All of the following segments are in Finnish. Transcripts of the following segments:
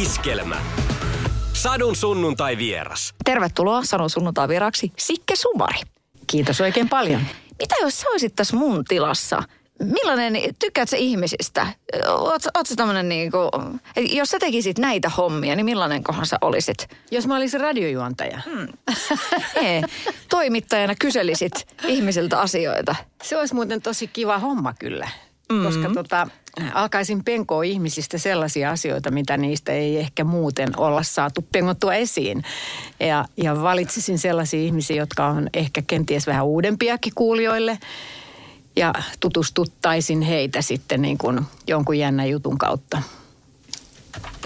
Iskelmä. Sadun sunnuntai vieras. Tervetuloa Sadun sunnuntai vieraksi Sikke Sumari. Kiitos oikein paljon. Mitä jos sä olisit tässä mun tilassa? Millainen, tykkäät sä ihmisistä? Oot, oot sä tämmönen niinku, jos sä tekisit näitä hommia, niin millainen kohan sä olisit? Jos mä olisin radiojuontaja. Hmm. Ei, toimittajana kyselisit ihmisiltä asioita. Se olisi muuten tosi kiva homma kyllä. Mm-hmm. Koska tota, alkaisin penkoa ihmisistä sellaisia asioita, mitä niistä ei ehkä muuten olla saatu pengottua esiin. Ja, ja valitsisin sellaisia ihmisiä, jotka on ehkä kenties vähän uudempiakin kuulijoille. Ja tutustuttaisin heitä sitten niin kuin jonkun jännän jutun kautta.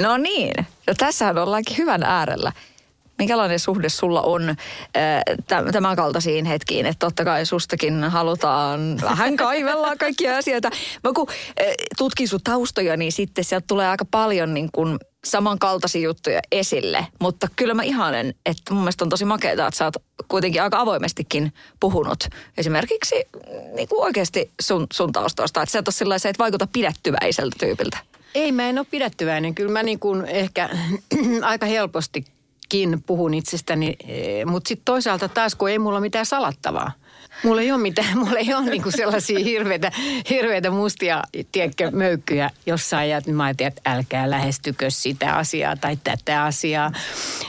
No niin, no tässähän ollaankin hyvän äärellä. Minkälainen suhde sulla on äh, tämän kaltaisiin hetkiin, että totta kai sustakin halutaan vähän kaivella kaikkia asioita. Mä kun äh, tutkin sun taustoja, niin sitten sieltä tulee aika paljon niin kuin samankaltaisia juttuja esille. Mutta kyllä mä ihanen, että mun mielestä on tosi makeaa, että sä oot kuitenkin aika avoimestikin puhunut. Esimerkiksi niin kuin oikeasti sun, sun taustoista. Että sä et ole sellaisia, että vaikuta pidättyväiseltä tyypiltä. Ei, mä en ole pidättyväinen. Kyllä mä niin kuin ehkä aika helposti kin puhun itsestäni, mutta sitten toisaalta taas, kun ei mulla mitään salattavaa. Mulla ei ole mitään, mulla ei ole niinku sellaisia hirveitä, hirveitä mustia, tiedätkö, möykkyjä jossain. Ja mä ajattelin, että älkää lähestykö sitä asiaa tai tätä asiaa.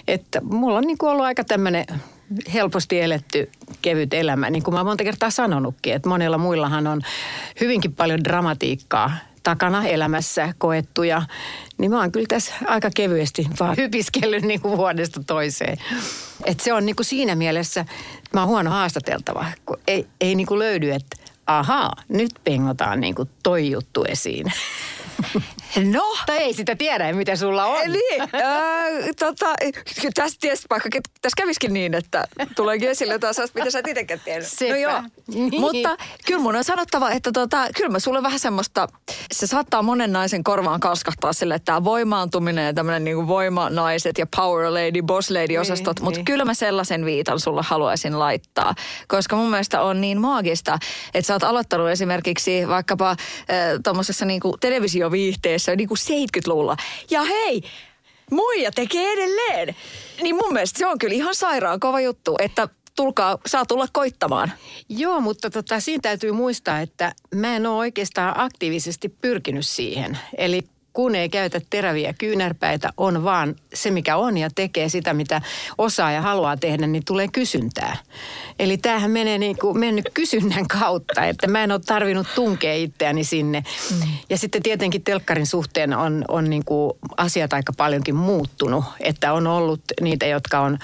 Että mulla on niinku ollut aika tämmöinen helposti eletty kevyt elämä. Niin kuin mä monta kertaa sanonutkin, että monella muillahan on hyvinkin paljon dramatiikkaa takana elämässä koettuja, niin mä oon kyllä tässä aika kevyesti vaan hypiskellyt niin kuin vuodesta toiseen. Et se on niin kuin siinä mielessä, mä oon huono haastateltava, kun ei, ei niin kuin löydy, että ahaa, nyt pengotaan niin kuin toi juttu esiin. No. Tai ei sitä tiedä, mitä sulla on. Niin, äh, tota, tässä, ties, vaikka tässä käviskin niin, että tuleekin esille jotain sellaista, mitä sä et itsekään tiedä. Sepä. No joo. Niin. Mutta kyllä mun on sanottava, että tota, kyllä mä sulle vähän semmoista, se saattaa monen naisen korvaan kalskahtaa sille, että tämä voimaantuminen ja tämmöinen niin voimanaiset ja power lady, boss lady osastot, niin, mutta niin. kyllä mä sellaisen viitan sulle haluaisin laittaa, koska mun mielestä on niin maagista, että sä oot aloittanut esimerkiksi vaikkapa äh, tuommoisessa niin televisioviihteessä niin kuin 70-luvulla. Ja hei, muija tekee edelleen. Niin mun mielestä se on kyllä ihan sairaan kova juttu, että tulkaa, saa tulla koittamaan. Joo, mutta tota, siinä täytyy muistaa, että mä en ole oikeastaan aktiivisesti pyrkinyt siihen. Eli kun ei käytä teräviä kyynärpäitä, on vaan se, mikä on ja tekee sitä, mitä osaa ja haluaa tehdä, niin tulee kysyntää. Eli tämähän menee niin kuin mennyt kysynnän kautta, että mä en ole tarvinnut tunkea itseäni sinne. Mm. Ja sitten tietenkin telkkarin suhteen on, on niin kuin asiat aika paljonkin muuttunut, että on ollut niitä, jotka on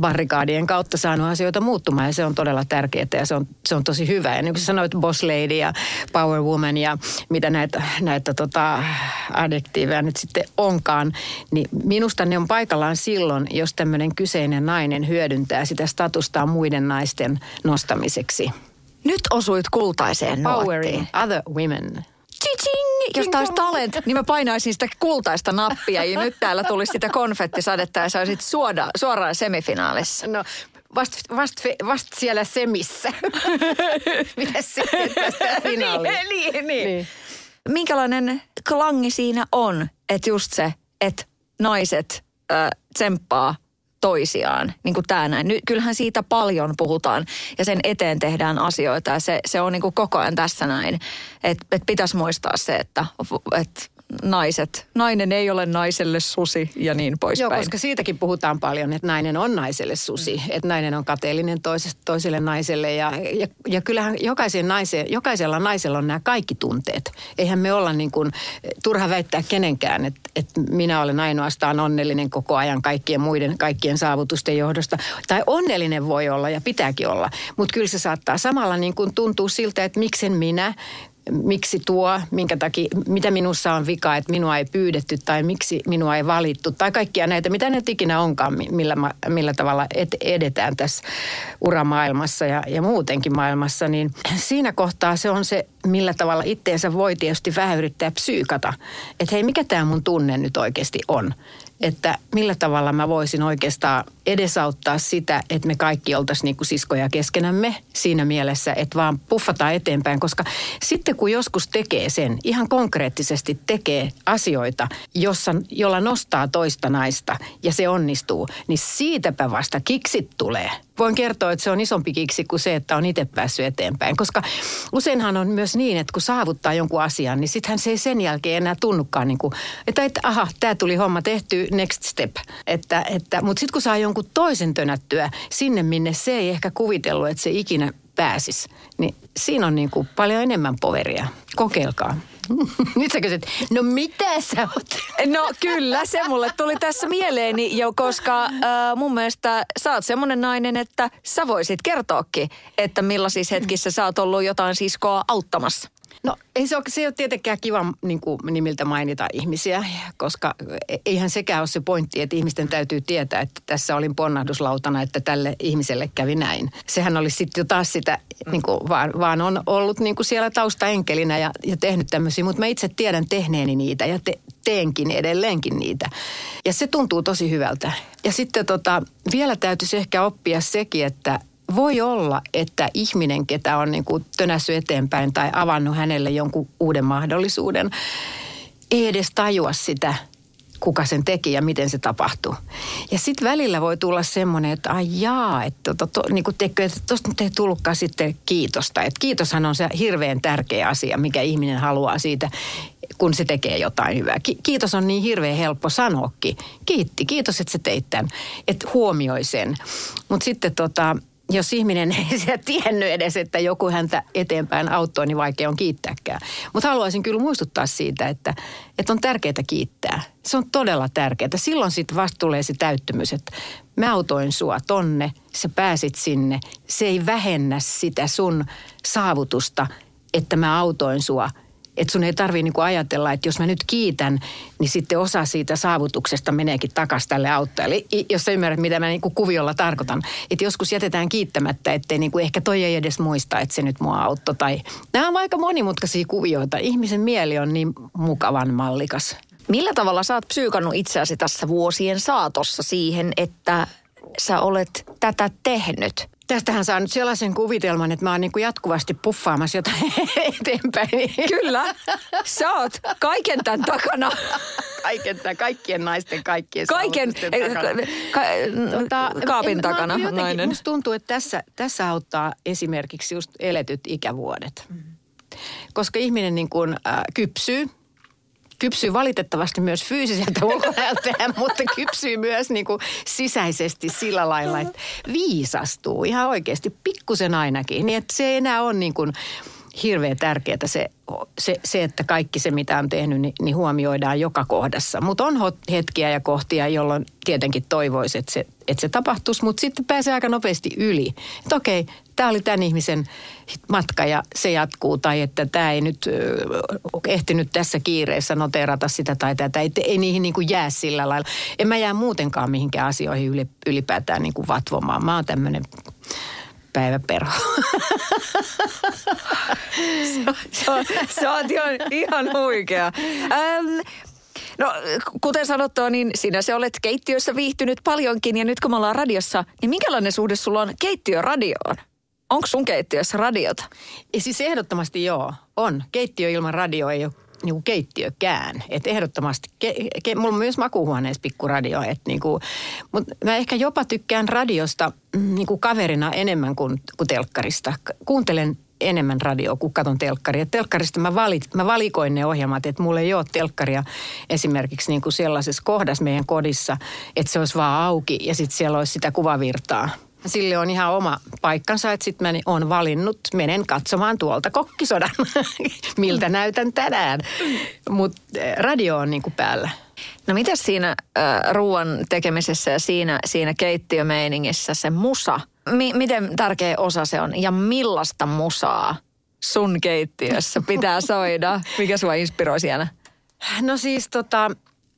barrikaadien kautta saanut asioita muuttumaan ja se on todella tärkeää ja se on, se on tosi hyvä. Ja niin kuin sanoit, boss lady ja power woman ja mitä näitä, näitä tota, adjektiiveja nyt sitten onkaan, niin minusta ne on paikallaan silloin, jos tämmöinen kyseinen nainen hyödyntää sitä statustaa muiden naisten nostamiseksi. Nyt osuit kultaiseen Powering nuottiin. other women. Chiching! Jos taas talent, niin mä painaisin sitä kultaista nappia ja nyt täällä tulisi sitä konfettisadetta ja sä olisit suoda, suoraan semifinaalissa. No, vast, vast, vast siellä semissä. Mitäs sitten tästä finaaliin? niin, niin, niin. niin. Minkälainen klangi siinä on, että just se, että naiset äh, tsemppaa toisiaan, niin kuin tämä näin. Nyt, kyllähän siitä paljon puhutaan ja sen eteen tehdään asioita ja se, se on niin kuin koko ajan tässä näin. Että et pitäisi muistaa se, että et naiset, nainen ei ole naiselle susi ja niin poispäin. Joo, koska siitäkin puhutaan paljon, että nainen on naiselle susi, mm. että nainen on kateellinen toisesta, toiselle naiselle ja, ja, ja kyllähän jokaisen naise, jokaisella naisella on nämä kaikki tunteet. Eihän me olla niin kuin, turha väittää kenenkään, että, että minä olen ainoastaan onnellinen koko ajan kaikkien muiden, kaikkien saavutusten johdosta. Tai onnellinen voi olla ja pitääkin olla, mutta kyllä se saattaa samalla niin kuin tuntua siltä, että miksen minä, miksi tuo, minkä takia, mitä minussa on vika, että minua ei pyydetty tai miksi minua ei valittu tai kaikkia näitä, mitä ne ikinä onkaan, millä, millä tavalla edetään tässä uramaailmassa ja, ja muutenkin maailmassa, niin siinä kohtaa se on se, millä tavalla itteensä voi tietysti vähän yrittää psyykata, että hei, mikä tämä mun tunne nyt oikeasti on? Että millä tavalla mä voisin oikeastaan edesauttaa sitä, että me kaikki oltaisiin niin kuin siskoja keskenämme siinä mielessä, että vaan puffataan eteenpäin, koska sitten kun joskus tekee sen, ihan konkreettisesti tekee asioita, jossa, jolla nostaa toista naista ja se onnistuu, niin siitäpä vasta kiksit tulee. Voin kertoa, että se on isompi kiksi kuin se, että on itse päässyt eteenpäin, koska useinhan on myös niin, että kun saavuttaa jonkun asian, niin sittenhän se ei sen jälkeen enää tunnukaan niin kuin, että, että aha, tämä tuli homma tehty, next step. Että, että, mutta sitten kun saa jonkun toisen tönättyä sinne, minne se ei ehkä kuvitellut, että se ikinä pääsisi, niin siinä on niin kuin paljon enemmän poveria. Kokeilkaa. Nyt sä kysyt, no mitä sä oot? No kyllä, se mulle tuli tässä mieleeni jo, koska äh, mun mielestä sä oot semmonen nainen, että sä voisit kertoakin, että millaisissa hetkissä sä oot ollut jotain siskoa auttamassa. No ei se ole, se ei ole tietenkään kiva niin kuin nimiltä mainita ihmisiä, koska eihän sekään ole se pointti, että ihmisten täytyy tietää, että tässä olin ponnahduslautana, että tälle ihmiselle kävi näin. Sehän olisi sitten jo taas sitä, niin kuin, vaan, vaan on ollut niin kuin siellä taustaenkelinä ja, ja tehnyt tämmöisiä, mutta mä itse tiedän tehneeni niitä ja te, teenkin edelleenkin niitä. Ja se tuntuu tosi hyvältä. Ja sitten tota, vielä täytyisi ehkä oppia sekin, että voi olla, että ihminen, ketä on niin kuin tönässyt eteenpäin tai avannut hänelle jonkun uuden mahdollisuuden, ei edes tajua sitä, kuka sen teki ja miten se tapahtuu. Ja sitten välillä voi tulla semmoinen, että ai jaa, että to, to, niin kuin tuosta nyt ei tullutkaan sitten kiitosta. Että kiitoshan on se hirveän tärkeä asia, mikä ihminen haluaa siitä, kun se tekee jotain hyvää. Ki- kiitos on niin hirveän helppo sanoakin. Kiitti, kiitos, että sä teit tämän. Että huomioi sen. Mutta sitten tota, jos ihminen ei sitä tiennyt edes, että joku häntä eteenpäin auttoi, niin vaikea on kiittääkään. Mutta haluaisin kyllä muistuttaa siitä, että, että on tärkeää kiittää. Se on todella tärkeää. Silloin sitten vasta tulee se täyttymys, että mä autoin sua tonne, sä pääsit sinne. Se ei vähennä sitä sun saavutusta, että mä autoin sua – että sun ei tarvitse niinku ajatella, että jos mä nyt kiitän, niin sitten osa siitä saavutuksesta meneekin takaisin tälle auttajalle. Jos sä ymmärrät, mitä mä niinku kuviolla tarkoitan. Että joskus jätetään kiittämättä, ettei niinku ehkä toi ei edes muista, että se nyt mua auttoi. Tai... Nämä on aika monimutkaisia kuvioita. Ihmisen mieli on niin mukavan mallikas. Millä tavalla sä oot psyykannut itseäsi tässä vuosien saatossa siihen, että sä olet tätä tehnyt? Tästähän saa nyt sellaisen kuvitelman, että mä oon niin kuin jatkuvasti puffaamassa jotain eteenpäin. Kyllä, sä oot kaiken tämän takana. Kaiken tämän, kaikkien naisten, kaikkien Kaiken, takana. ka, tota, kaapin en, takana nainen. Musta tuntuu, että tässä, tässä auttaa esimerkiksi just eletyt ikävuodet. Mm. Koska ihminen niin kuin, äh, kypsyy – kypsyy valitettavasti myös fyysiseltä ulkonäöltään, mutta kypsyy myös niin kuin sisäisesti sillä lailla, että viisastuu ihan oikeasti, pikkusen ainakin. Niin että se ei enää ole niin kuin hirveän tärkeää se, se, se, että kaikki se, mitä on tehnyt, niin, niin huomioidaan joka kohdassa. Mutta on hetkiä ja kohtia, jolloin tietenkin toivoisi, että se, että se tapahtuisi, mutta sitten pääsee aika nopeasti yli. Että okei, tämä oli tämän ihmisen matka ja se jatkuu, tai että tämä ei nyt ehtinyt tässä kiireessä noterata sitä tai tätä. Ei, ei niihin niin kuin jää sillä lailla. En mä jää muutenkaan mihinkään asioihin ylipäätään niin kuin vatvomaan. Mä oon tämmöinen päiväperho. Se on ihan, ihan huikea. Ähm, No, kuten sanottua, niin sinä se olet keittiössä viihtynyt paljonkin ja nyt kun me ollaan radiossa, niin minkälainen suhde sulla on keittiöradioon? Onko sun keittiössä radiota? Ja siis ehdottomasti joo, on. Keittiö ilman radio ei ole niin kuin keittiökään. Että ehdottomasti, ke, ke, mulla on myös makuuhuoneessa pikkuradio. Että niin kuin, mutta mä ehkä jopa tykkään radiosta mm, niin kuin kaverina enemmän kuin, kuin telkkarista. Kuuntelen enemmän radioa kuin katon telkkaria. Telkkarista mä, valit, mä valikoin ne ohjelmat, että mulla ei ole telkkaria esimerkiksi niin kuin sellaisessa kohdassa meidän kodissa, että se olisi vaan auki ja sitten siellä olisi sitä kuvavirtaa. Sille on ihan oma paikkansa, että sitten mä oon valinnut, menen katsomaan tuolta kokkisodan, miltä näytän tänään. Mutta eh, radio on niinku päällä. No mitä siinä äh, ruoan tekemisessä ja siinä, siinä keittiömeiningissä se musa, mi- miten tärkeä osa se on ja millaista musaa sun keittiössä pitää soida? Mikä sua inspiroi siellä? No siis tota,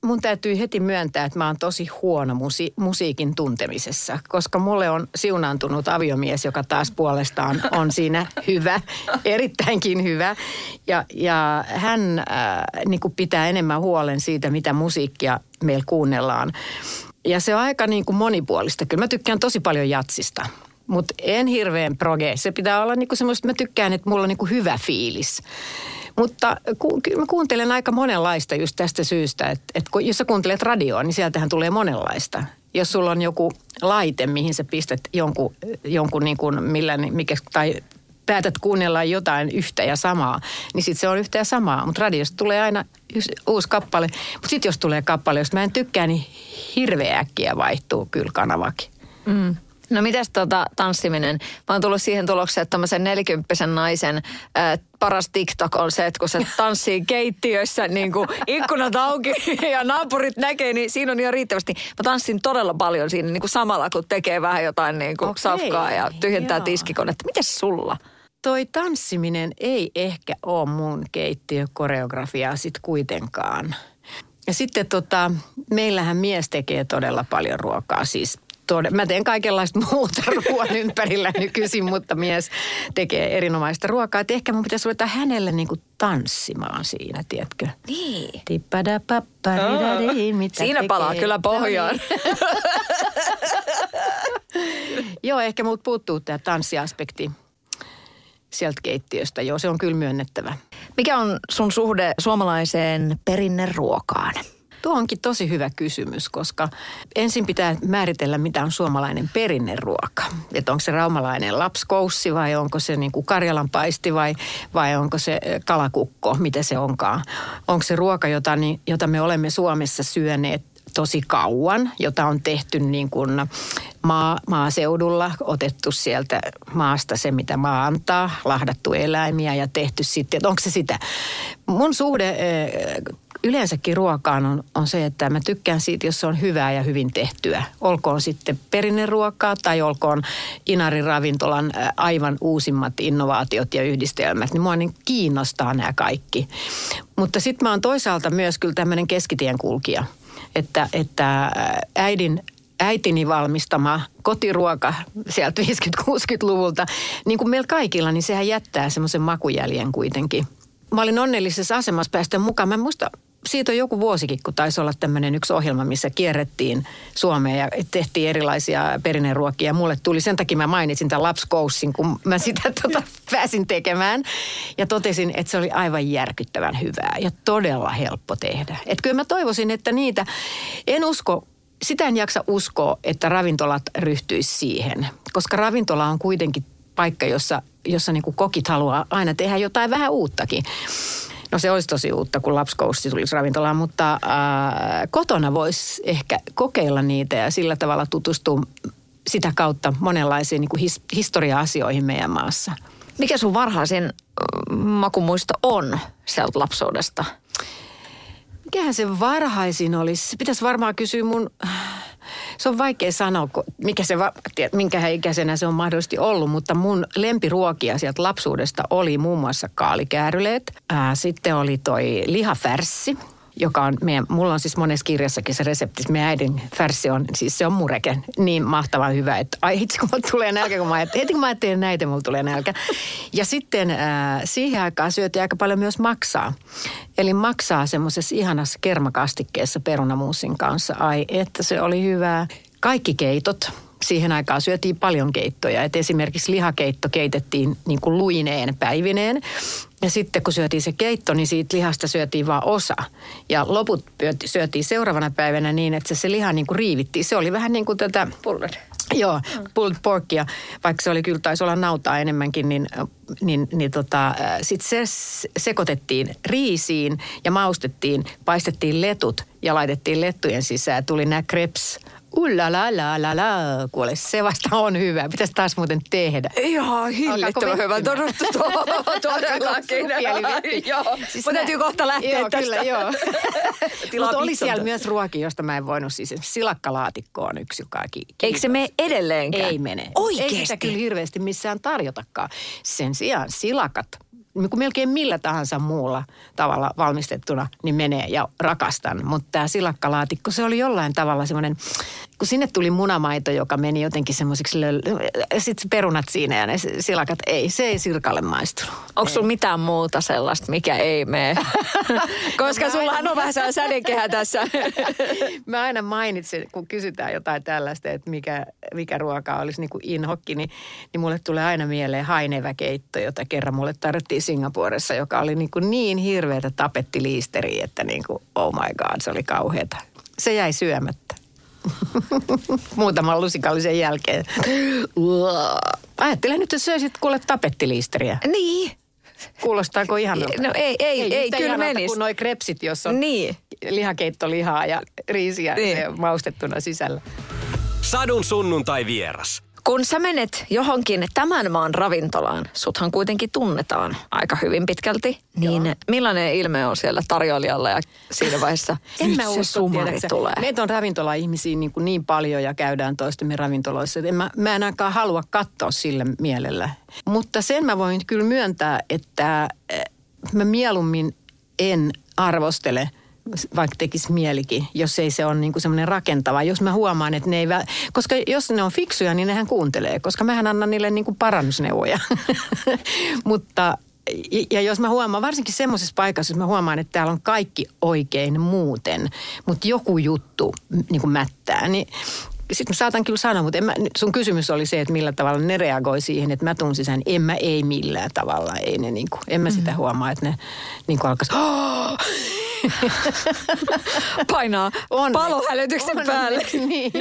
mun täytyy heti myöntää, että mä oon tosi huono musi- musiikin tuntemisessa, koska mulle on siunaantunut aviomies, joka taas puolestaan on siinä hyvä, erittäinkin hyvä. Ja, ja hän äh, niin kuin pitää enemmän huolen siitä, mitä musiikkia meillä kuunnellaan. Ja se on aika niin kuin monipuolista. Kyllä mä tykkään tosi paljon jatsista, mutta en hirveän proge. Se pitää olla niin kuin semmoista, mä tykkään, että mulla on niin kuin hyvä fiilis. Mutta ku, kyllä mä kuuntelen aika monenlaista just tästä syystä, että, että kun, jos sä kuuntelet radioa, niin sieltähän tulee monenlaista. Jos sulla on joku laite, mihin sä pistät jonkun, jonkun niin kuin millä, mikä, tai päätät kuunnella jotain yhtä ja samaa, niin sitten se on yhtä ja samaa. Mutta radiosta tulee aina uusi kappale. Mutta sitten jos tulee kappale, josta mä en tykkää, niin hirveä äkkiä vaihtuu kyllä kanavakin. Mm. No mitäs tota tanssiminen? Mä oon tullut siihen tulokseen, että tämmöisen nelikymppisen naisen äh, paras TikTok on se, että kun se tanssii keittiössä niin kuin ikkunat auki ja naapurit näkee, niin siinä on jo riittävästi. Mä tanssin todella paljon siinä niin kuin samalla, kun tekee vähän jotain niin kuin Okei, safkaa ja tyhjentää joo. tiskikonetta. Mitäs sulla? Toi tanssiminen ei ehkä ole mun keittiökoreografiaa sit kuitenkaan. Ja sitten tota, meillähän mies tekee todella paljon ruokaa, siis tod- Mä teen kaikenlaista muuta ruoan ympärillä nykyisin, mutta mies tekee erinomaista ruokaa. Et ehkä mun pitäisi ruveta hänelle niinku tanssimaan siinä, tiedätkö? Niin. Mitä Siinä tekee? palaa kyllä pohjaan. No niin. Joo, ehkä multa puuttuu tämä tanssiaspekti sieltä keittiöstä. Joo, se on kyllä myönnettävä. Mikä on sun suhde suomalaiseen perinneruokaan? Tuo onkin tosi hyvä kysymys, koska ensin pitää määritellä, mitä on suomalainen perinneruoka. Että onko se raumalainen lapskoussi vai onko se niin kuin karjalanpaisti vai, vai onko se eh, kalakukko, mitä se onkaan. Onko se ruoka, jota, niin, jota me olemme Suomessa syöneet tosi kauan, jota on tehty niin kuin maa, maaseudulla, otettu sieltä maasta se, mitä maa antaa, lahdattu eläimiä ja tehty sitten, onko se sitä. Mun suhde eh, yleensäkin ruokaan on, on se, että mä tykkään siitä, jos se on hyvää ja hyvin tehtyä. Olkoon sitten perinneruokaa tai olkoon Inarin ravintolan aivan uusimmat innovaatiot ja yhdistelmät, niin mua niin kiinnostaa nämä kaikki. Mutta sitten mä oon toisaalta myös kyllä tämmöinen keskitien kulkija, että, että äidin äitini valmistama kotiruoka sieltä 50-60-luvulta, niin kuin meillä kaikilla, niin sehän jättää semmoisen makujäljen kuitenkin. Mä olin onnellisessa asemassa päästä mukaan. Mä en muista, siitä on joku vuosikin, kun taisi olla tämmöinen yksi ohjelma, missä kierrettiin Suomea ja tehtiin erilaisia perinneruokia. Mulle tuli, sen takia mä mainitsin tämän lapskoussin, kun mä sitä tota pääsin tekemään. Ja totesin, että se oli aivan järkyttävän hyvää ja todella helppo tehdä. Että kyllä mä toivoisin, että niitä, en usko, sitä en jaksa uskoa, että ravintolat ryhtyisi siihen. Koska ravintola on kuitenkin paikka, jossa, jossa niin kokit haluaa aina tehdä jotain vähän uuttakin. No se olisi tosi uutta, kun lapskoussi tulisi ravintolaan, mutta äh, kotona voisi ehkä kokeilla niitä ja sillä tavalla tutustua sitä kautta monenlaisiin niin kuin his, historia-asioihin meidän maassa. Mikä sun varhaisin ö, makumuisto on sieltä lapsuudesta? Mikähän se varhaisin olisi? Pitäisi varmaan kysyä mun... Se on vaikea sanoa, mikä se, minkä ikäisenä se on mahdollisesti ollut, mutta mun lempiruokia sieltä lapsuudesta oli muun muassa kaalikääryleet. Ää, sitten oli toi lihafärssi, joka on meidän, mulla on siis monessa kirjassakin se resepti, meidän äidin färssi on, siis se on mureke, niin mahtavan hyvä, että ai itse kun tulee nälkä, kun mä ajattelen, heti kun mä ajattelen näitä, mulla tulee nälkä. Ja sitten ää, siihen aikaan syötiin aika paljon myös maksaa. Eli maksaa semmoisessa ihanassa kermakastikkeessa perunamuusin kanssa. Ai, että se oli hyvää. Kaikki keitot. Siihen aikaan syötiin paljon keittoja. Et esimerkiksi lihakeitto keitettiin niin kuin luineen päivineen. Ja sitten kun syötiin se keitto, niin siitä lihasta syötiin vain osa. Ja loput syötiin seuraavana päivänä niin, että se, se liha niin kuin riivittiin. Se oli vähän niin kuin tätä... Pulled. Joo, pulled porkia, vaikka se oli kyllä taisi olla nautaa enemmänkin, niin, niin, niin tota, sitten se sekoitettiin riisiin ja maustettiin, paistettiin letut ja laitettiin lettujen sisään. Tuli nämä kreps. Ulla la la la la, kuule se vasta on hyvä. Pitäisi taas muuten tehdä. Ihan hillittömän hyvä. Todettu todellakin. Joo, Siis mun täytyy kohta lähteä joo, tästä. Kyllä, joo. Mutta oli siellä myös ruokia, josta mä en voinut siis. Silakkalaatikko on yksi, joka ki- Eikö se mene edelleenkään? Ei mene. Oikeesti? Ei sitä kyllä hirveästi missään tarjotakaan. Sen sijaan silakat niin kuin melkein millä tahansa muulla tavalla valmistettuna, niin menee ja rakastan. Mutta tämä silakkalaatikko, se oli jollain tavalla semmoinen, kun sinne tuli munamaito, joka meni jotenkin semmoiseksi, sitten perunat siinä ja ne silakat, ei, se ei Sirkalle maistunut. Onko sulla mitään muuta sellaista, mikä ei mene? Koska no sulla on vähän sädekehä tässä. mä aina mainitsen, kun kysytään jotain tällaista, että mikä, mikä ruoka olisi niin kuin inhokki, niin, niin mulle tulee aina mieleen haineväkeitto, jota kerran mulle tarvittiin Singaporessa, joka oli niin, kuin niin hirveätä tapettiliisteriä, että niin kuin, oh my god, se oli kauheata. Se jäi syömättä. Muutaman lusikallisen jälkeen. Ajattelen nyt, että söisit kuule tapettiliisteriä. Niin. Kuulostaako ihan No ei, ei, ei, ei kyllä menisi. kuin noi krepsit, jos on niin. lihakeittolihaa ja riisiä niin. maustettuna sisällä. Sadun sunnuntai vieras. Kun sä menet johonkin tämän maan ravintolaan, suthan kuitenkin tunnetaan aika hyvin pitkälti, niin Joo. millainen ilme on siellä tarjoilijalla ja siinä vaiheessa en mä se sumari tulee? Meitä on ravintola-ihmisiä niin, kuin niin paljon ja käydään toistemme ravintoloissa, että en mä, mä en ainakaan halua katsoa sillä mielellä. Mutta sen mä voin kyllä myöntää, että eh, mä mieluummin en arvostele – vaikka tekisi mielikin, jos ei se ole niin semmoinen rakentava. Jos mä huomaan, että ne ei... Vä... Koska jos ne on fiksuja, niin nehän kuuntelee, koska mähän annan niille niin kuin parannusneuvoja. Mutta ja jos mä huomaan, varsinkin semmoisessa paikassa, jos mä huomaan, että täällä on kaikki oikein muuten, mutta joku juttu niin kuin mättää, niin sitten mä saatan kyllä sanoa, mutta en mä, sun kysymys oli se, että millä tavalla ne reagoi siihen, että mä tuun sisään. En mä ei millään tavalla. Ei ne niin kuin, en mä sitä mm-hmm. huomaa, että ne niin kuin alkaisi, Painaa Onneksi. palohälytyksen Onneksi. päälle. Niin.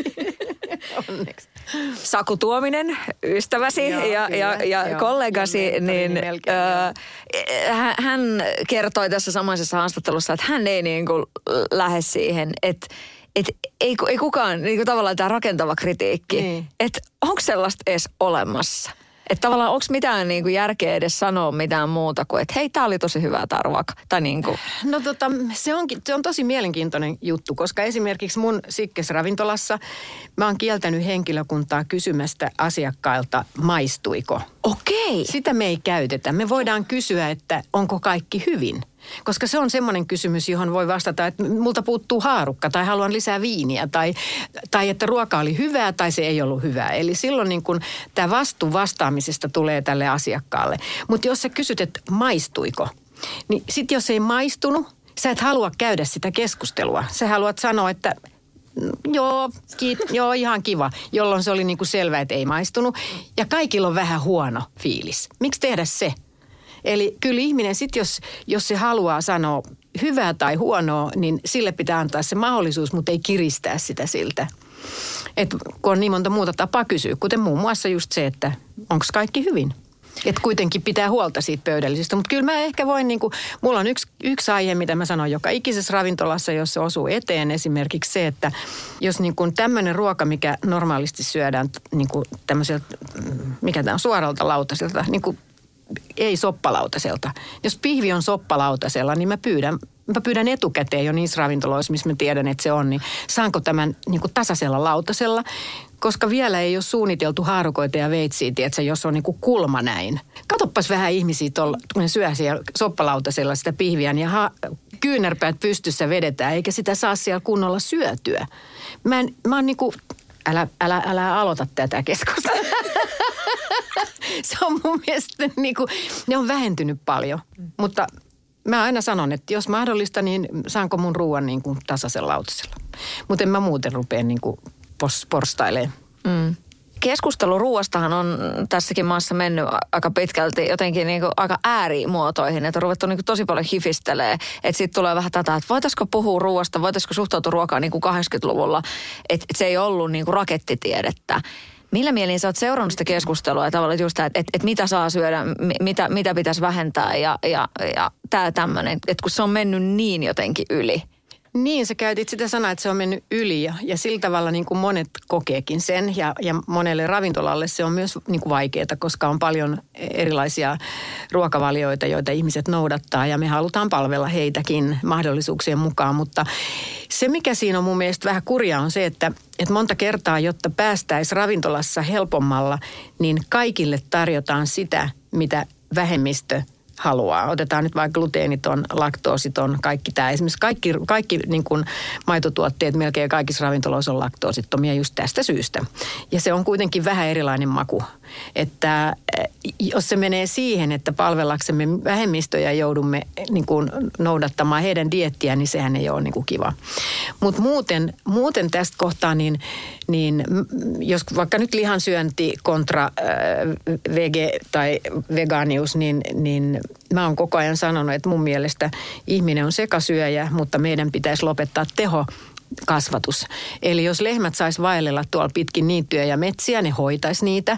Onneksi. Saku Tuominen, ystäväsi joo, ja, kyllä, ja, ja joo, kollegasi, kyllä, niin äh, hän kertoi tässä samaisessa haastattelussa, että hän ei niin kuin lähde siihen, että et ei, ei kukaan, niin kuin tavallaan tämä rakentava kritiikki, niin. että onko sellaista edes olemassa? Että tavallaan onko mitään niinku järkeä edes sanoa mitään muuta kuin, että hei, tämä oli tosi hyvä tarvaka. Tai niinku. No tota, se, onkin, se on tosi mielenkiintoinen juttu, koska esimerkiksi mun Sikkes-ravintolassa mä oon kieltänyt henkilökuntaa kysymästä asiakkailta, maistuiko. Okei. Sitä me ei käytetä. Me voidaan kysyä, että onko kaikki hyvin – koska se on semmoinen kysymys, johon voi vastata, että multa puuttuu haarukka tai haluan lisää viiniä tai, tai että ruoka oli hyvää tai se ei ollut hyvää. Eli silloin niin kun tämä vastuu vastaamisesta tulee tälle asiakkaalle. Mutta jos sä kysyt, että maistuiko, niin sitten jos ei maistunut, sä et halua käydä sitä keskustelua. Sä haluat sanoa, että mm, joo, kiit, joo, ihan kiva, jolloin se oli niin kuin selvä, että ei maistunut. Ja kaikilla on vähän huono fiilis. Miksi tehdä se? Eli kyllä ihminen sitten, jos, jos se haluaa sanoa hyvää tai huonoa, niin sille pitää antaa se mahdollisuus, mutta ei kiristää sitä siltä. Et kun on niin monta muuta tapaa kysyä, kuten muun muassa just se, että onko kaikki hyvin. Että kuitenkin pitää huolta siitä pöydällisestä. Mutta kyllä mä ehkä voin, niin kuin, mulla on yksi, yksi aihe, mitä mä sanon joka ikisessä ravintolassa, jos se osuu eteen. Esimerkiksi se, että jos niin kuin tämmöinen ruoka, mikä normaalisti syödään niin kuin tämmöiseltä, mikä tämä on suoralta lautaselta, niin kuin ei soppalautaselta. Jos pihvi on soppalautasella, niin mä pyydän, mä pyydän etukäteen jo niissä ravintoloissa, missä mä tiedän, että se on, niin saanko tämän niin kuin tasaisella lautasella, koska vielä ei ole suunniteltu haarukoita ja veitsiä, tiedätkö, jos on niin kuin kulma näin. Katoppas vähän ihmisiä tuolla, kun syö siellä soppalautasella sitä pihviä, niin ha- kyynärpäät pystyssä vedetään, eikä sitä saa siellä kunnolla syötyä. Mä, en, mä oon niin kuin, älä, älä, älä aloita tätä keskustelua. se on mun mielestä niin kuin, ne on vähentynyt paljon. Mm. Mutta mä aina sanon, että jos mahdollista, niin saanko mun ruoan niin kuin tasaisella lautasella. Mutta en mä muuten rupea niin kuin pos, porstailemaan. Mm. Keskustelu ruoastahan on tässäkin maassa mennyt aika pitkälti jotenkin niin kuin aika äärimuotoihin, että on ruvettu niin kuin tosi paljon hifistelee. Että sitten tulee vähän tätä, että voitaisiko puhua ruoasta, voitaisiko suhtautua ruokaan niin kuin 80-luvulla, että se ei ollut niin kuin rakettitiedettä. Millä mielin sä oot seurannut sitä keskustelua tavallaan just että et, et mitä saa syödä, mitä, mitä pitäisi vähentää ja, ja, ja tämä tämmöinen, että kun se on mennyt niin jotenkin yli. Niin, sä käytit sitä sanaa, että se on mennyt yli ja, ja sillä tavalla niin kuin monet kokeekin sen ja, ja monelle ravintolalle se on myös niin kuin vaikeaa, koska on paljon erilaisia ruokavalioita, joita ihmiset noudattaa ja me halutaan palvella heitäkin mahdollisuuksien mukaan, mutta se mikä siinä on mun mielestä vähän kurjaa on se, että, että monta kertaa, jotta päästäisiin ravintolassa helpommalla, niin kaikille tarjotaan sitä, mitä vähemmistö haluaa. Otetaan nyt vaikka gluteeniton, laktoositon, kaikki tämä. Esimerkiksi kaikki, kaikki niin kuin maitotuotteet melkein kaikissa ravintoloissa on laktoosittomia just tästä syystä. Ja se on kuitenkin vähän erilainen maku. Että eh, jos se menee siihen, että palvellaksemme vähemmistöjä joudumme niin kuin noudattamaan heidän diettiä, niin sehän ei ole niin kuin kiva. Mutta muuten, muuten tästä kohtaa, niin, niin jos vaikka nyt lihansyönti kontra äh, vege tai vegaanius, niin, niin mä oon koko ajan sanonut, että mun mielestä ihminen on sekasyöjä, mutta meidän pitäisi lopettaa teho kasvatus. Eli jos lehmät sais vaellella tuolla pitkin niittyjä ja metsiä, ne hoitaisi niitä.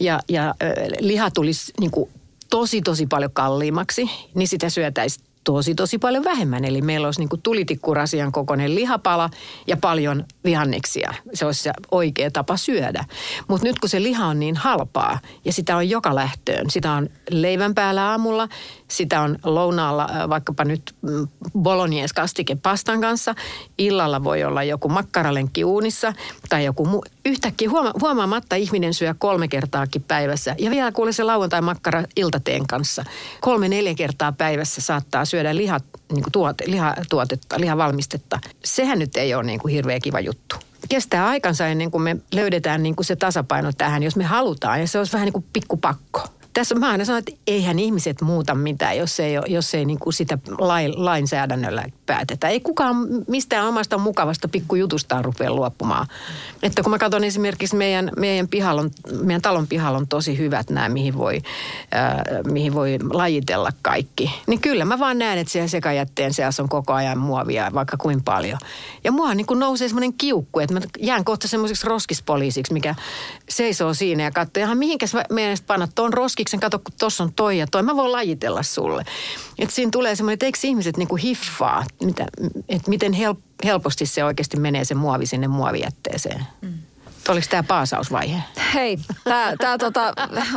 Ja, ja liha tulisi niin kuin tosi, tosi paljon kalliimmaksi, niin sitä syötäisi tosi, tosi paljon vähemmän. Eli meillä olisi niin kuin tulitikkurasian kokoinen lihapala ja paljon vihanneksia. Se olisi se oikea tapa syödä. Mutta nyt kun se liha on niin halpaa ja sitä on joka lähtöön. Sitä on leivän päällä aamulla, sitä on lounaalla vaikkapa nyt mm, bolognese kastike pastan kanssa. Illalla voi olla joku makkaralenkki uunissa tai joku muu. Yhtäkkiä huoma- huomaamatta ihminen syö kolme kertaakin päivässä. Ja vielä kuule se lauantai-makkara iltateen kanssa. Kolme-neljä kertaa päivässä saattaa syödä liha, niin tuote, lihatuotetta, lihavalmistetta. Sehän nyt ei ole niin kuin hirveän kiva juttu kestää aikansa ennen kuin me löydetään niin kuin se tasapaino tähän, jos me halutaan. Ja se olisi vähän niin kuin pikkupakko tässä mä aina sanon, että eihän ihmiset muuta mitään, jos ei, jos ei niin kuin sitä lain, lainsäädännöllä päätetä. Ei kukaan mistään omasta mukavasta pikkujutustaan rupea luopumaan. Että kun mä katson esimerkiksi meidän, meidän, pihallon, meidän talon pihalla on tosi hyvät nämä, mihin voi, äh, mihin voi lajitella kaikki. Niin kyllä mä vaan näen, että siellä sekajätteen seassa on koko ajan muovia, vaikka kuin paljon. Ja mua niin kuin nousee semmoinen kiukku, että mä jään kohta semmoiseksi roskispoliisiksi, mikä seisoo siinä ja katsoo, ihan mihinkäs meidän panna tuon roskiksen, kato kun tuossa on toi ja toi, mä voin lajitella sulle. Että siinä tulee semmoinen, että eikö ihmiset niin kuin hiffaa, mitä, että miten help, helposti se oikeasti menee se muovi sinne muovijätteeseen. Mm. Oliko tämä paasausvaihe? Hei, tää, tää tota,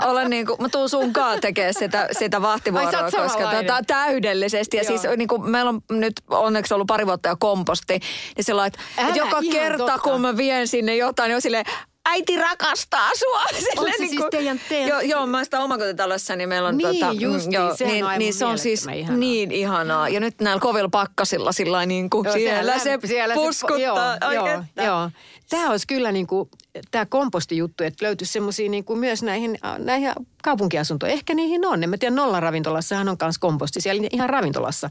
olen niinku, mä tuun sunkaan tekemään sitä, sitä vahtivuoroa, Ai, koska tota, täydellisesti. Ja Joo. siis niinku, meillä on nyt onneksi ollut pari vuotta jo komposti. Niin sillä että joka kerta totta. kun mä vien sinne jotain, niin on silleen, äiti rakastaa sua. Sille, on se niin siis kuin, teidän, teidän... Joo, joo, mä sitä omakotitalossa, niin meillä on... Niin, tota, just joo, niin, niin, niin se on siis ihanaa. niin ihanaa. Ja nyt näillä kovilla pakkasilla sillä niin kuin joo, siellä, siellä se siellä puskuttaa. Se, joo, joo, joo. Tämä olisi kyllä niin kuin, tämä kompostijuttu, että löytyisi semmoisia niin kuin myös näihin, näihin kaupunkiasuntoihin. Ehkä niihin on. En mä tiedä, ravintolassa on myös komposti siellä ihan ravintolassa.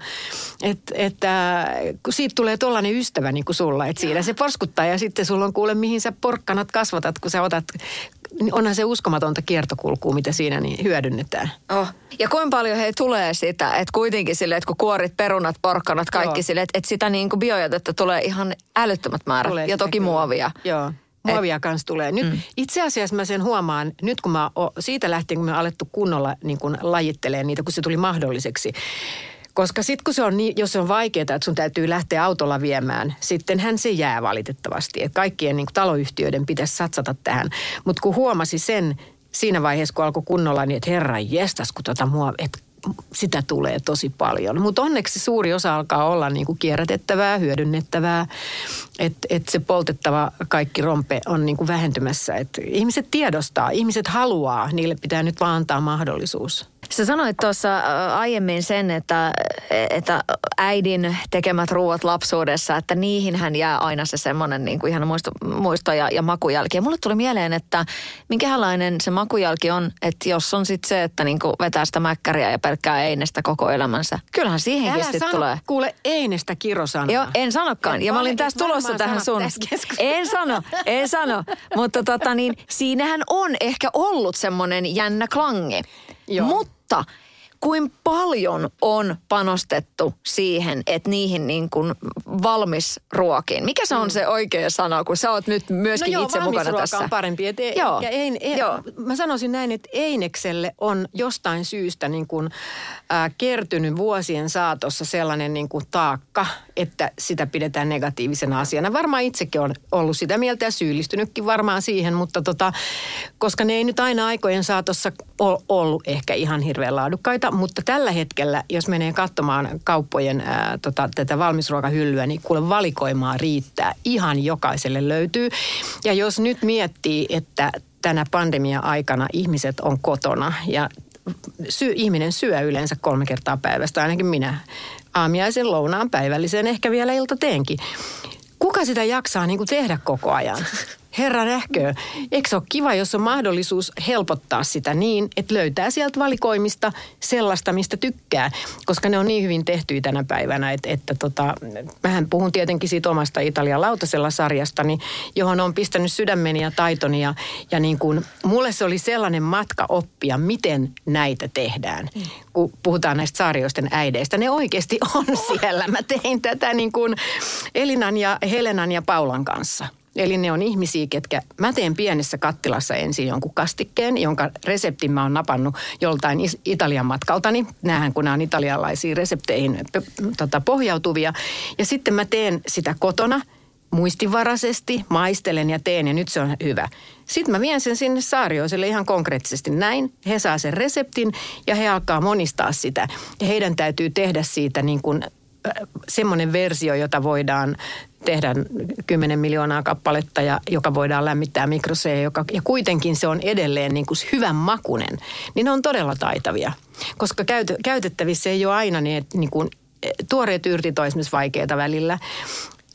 Et, että kun siitä tulee tollainen ystävä niin kuin sulla, että siinä se porskuttaa ja sitten sulla on kuule, mihin sä porkkanat kasvatat, kun sä otat niin onhan se uskomatonta kiertokulkua, mitä siinä niin hyödynnetään. Oh. Ja kuinka paljon he tulee sitä, että kuitenkin sille, että kun kuorit, perunat, porkkanat, kaikki Joo. sille, että, että sitä niin kuin biojätettä tulee ihan älyttömät määrät. Tulee ja toki kyllä. muovia. Joo. Muovia kanssa tulee. Nyt mm. itse asiassa mä sen huomaan, nyt kun mä o, siitä lähtien, kun me alettu kunnolla niin kun lajittelee niitä, kun se tuli mahdolliseksi. Koska sitten kun se on niin, jos se on vaikeaa, että sun täytyy lähteä autolla viemään, sittenhän se jää valitettavasti. Että kaikkien niin taloyhtiöiden pitäisi satsata tähän. Mutta kun huomasi sen siinä vaiheessa, kun alkoi kunnolla, niin että herran jestas, kun tota mua, että sitä tulee tosi paljon. Mutta onneksi suuri osa alkaa olla niin kuin kierrätettävää, hyödynnettävää, että et se poltettava kaikki rompe on niin kuin vähentymässä. Et ihmiset tiedostaa, ihmiset haluaa, niille pitää nyt vaan antaa mahdollisuus. Sä sanoit tuossa aiemmin sen, että, että äidin tekemät ruuat lapsuudessa, että niihin hän jää aina se semmoinen niin kuin ihan muisto, muisto ja, ja makujälki. Ja mulle tuli mieleen, että minkälainen se makujälki on, että jos on sitten se, että niin kuin vetää sitä mäkkäriä ja pelkkää einestä koko elämänsä. Kyllähän siihenkin sitten tulee. kuule einestä kirosanaa. Joo, en sanokaan. Ja mä olin tässä tulossa tähän sun. En sano, en sano. Mutta tota niin, siinähän on ehkä ollut semmoinen jännä klangi. Joo. Mutta kuin paljon on panostettu siihen, että niihin niin kuin valmis ruokiin. Mikä se on mm. se oikea sana, kun sä oot nyt myöskin no joo, itse mukana tässä? on parempi. Et, joo. Ja ein, ei, joo. Mä sanoisin näin, että Einekselle on jostain syystä niin kuin, äh, kertynyt vuosien saatossa sellainen niin kuin taakka, että sitä pidetään negatiivisena asiana. Varmaan itsekin on ollut sitä mieltä ja syyllistynytkin varmaan siihen, mutta tota, koska ne ei nyt aina aikojen saatossa ole ollut ehkä ihan hirveän laadukkaita, mutta tällä hetkellä, jos menee katsomaan kauppojen ää, tota, tätä valmisruokahyllyä, niin kuule valikoimaa riittää. Ihan jokaiselle löytyy. Ja jos nyt miettii, että tänä pandemia-aikana ihmiset on kotona ja ihminen syö yleensä kolme kertaa päivästä, ainakin minä. Aamiaisen, lounaan, päivällisen, ehkä vielä ilta teenkin. Kuka sitä jaksaa niin kuin tehdä koko ajan? Herra nähkö, eikö se ole kiva, jos on mahdollisuus helpottaa sitä niin, että löytää sieltä valikoimista sellaista, mistä tykkää, koska ne on niin hyvin tehty tänä päivänä, että, että tota, mähän puhun tietenkin siitä omasta Italian lautasella sarjastani, johon on pistänyt sydämeni ja taitoni ja, ja niin kuin, mulle se oli sellainen matka oppia, miten näitä tehdään, kun puhutaan näistä sarjoisten äideistä. Ne oikeasti on siellä. Mä tein tätä niin kuin Elinan ja Helenan ja Paulan kanssa. Eli ne on ihmisiä, ketkä mä teen pienessä kattilassa ensin jonkun kastikkeen, jonka reseptin mä oon napannut joltain Italian matkaltani. Nämähän kun nämä on italialaisiin resepteihin tota, pohjautuvia. Ja sitten mä teen sitä kotona muistivaraisesti, maistelen ja teen ja nyt se on hyvä. Sitten mä vien sen sinne saarioiselle ihan konkreettisesti näin. He saa sen reseptin ja he alkaa monistaa sitä. Ja heidän täytyy tehdä siitä niin kuin semmoinen versio, jota voidaan tehdä 10 miljoonaa kappaletta ja joka voidaan lämmittää mikroseen, joka, ja kuitenkin se on edelleen niin kuin hyvän makunen, niin ne on todella taitavia. Koska käyt, käytettävissä ei ole aina niin, että niin kuin, e, tuoreet yrtit on esimerkiksi vaikeita välillä.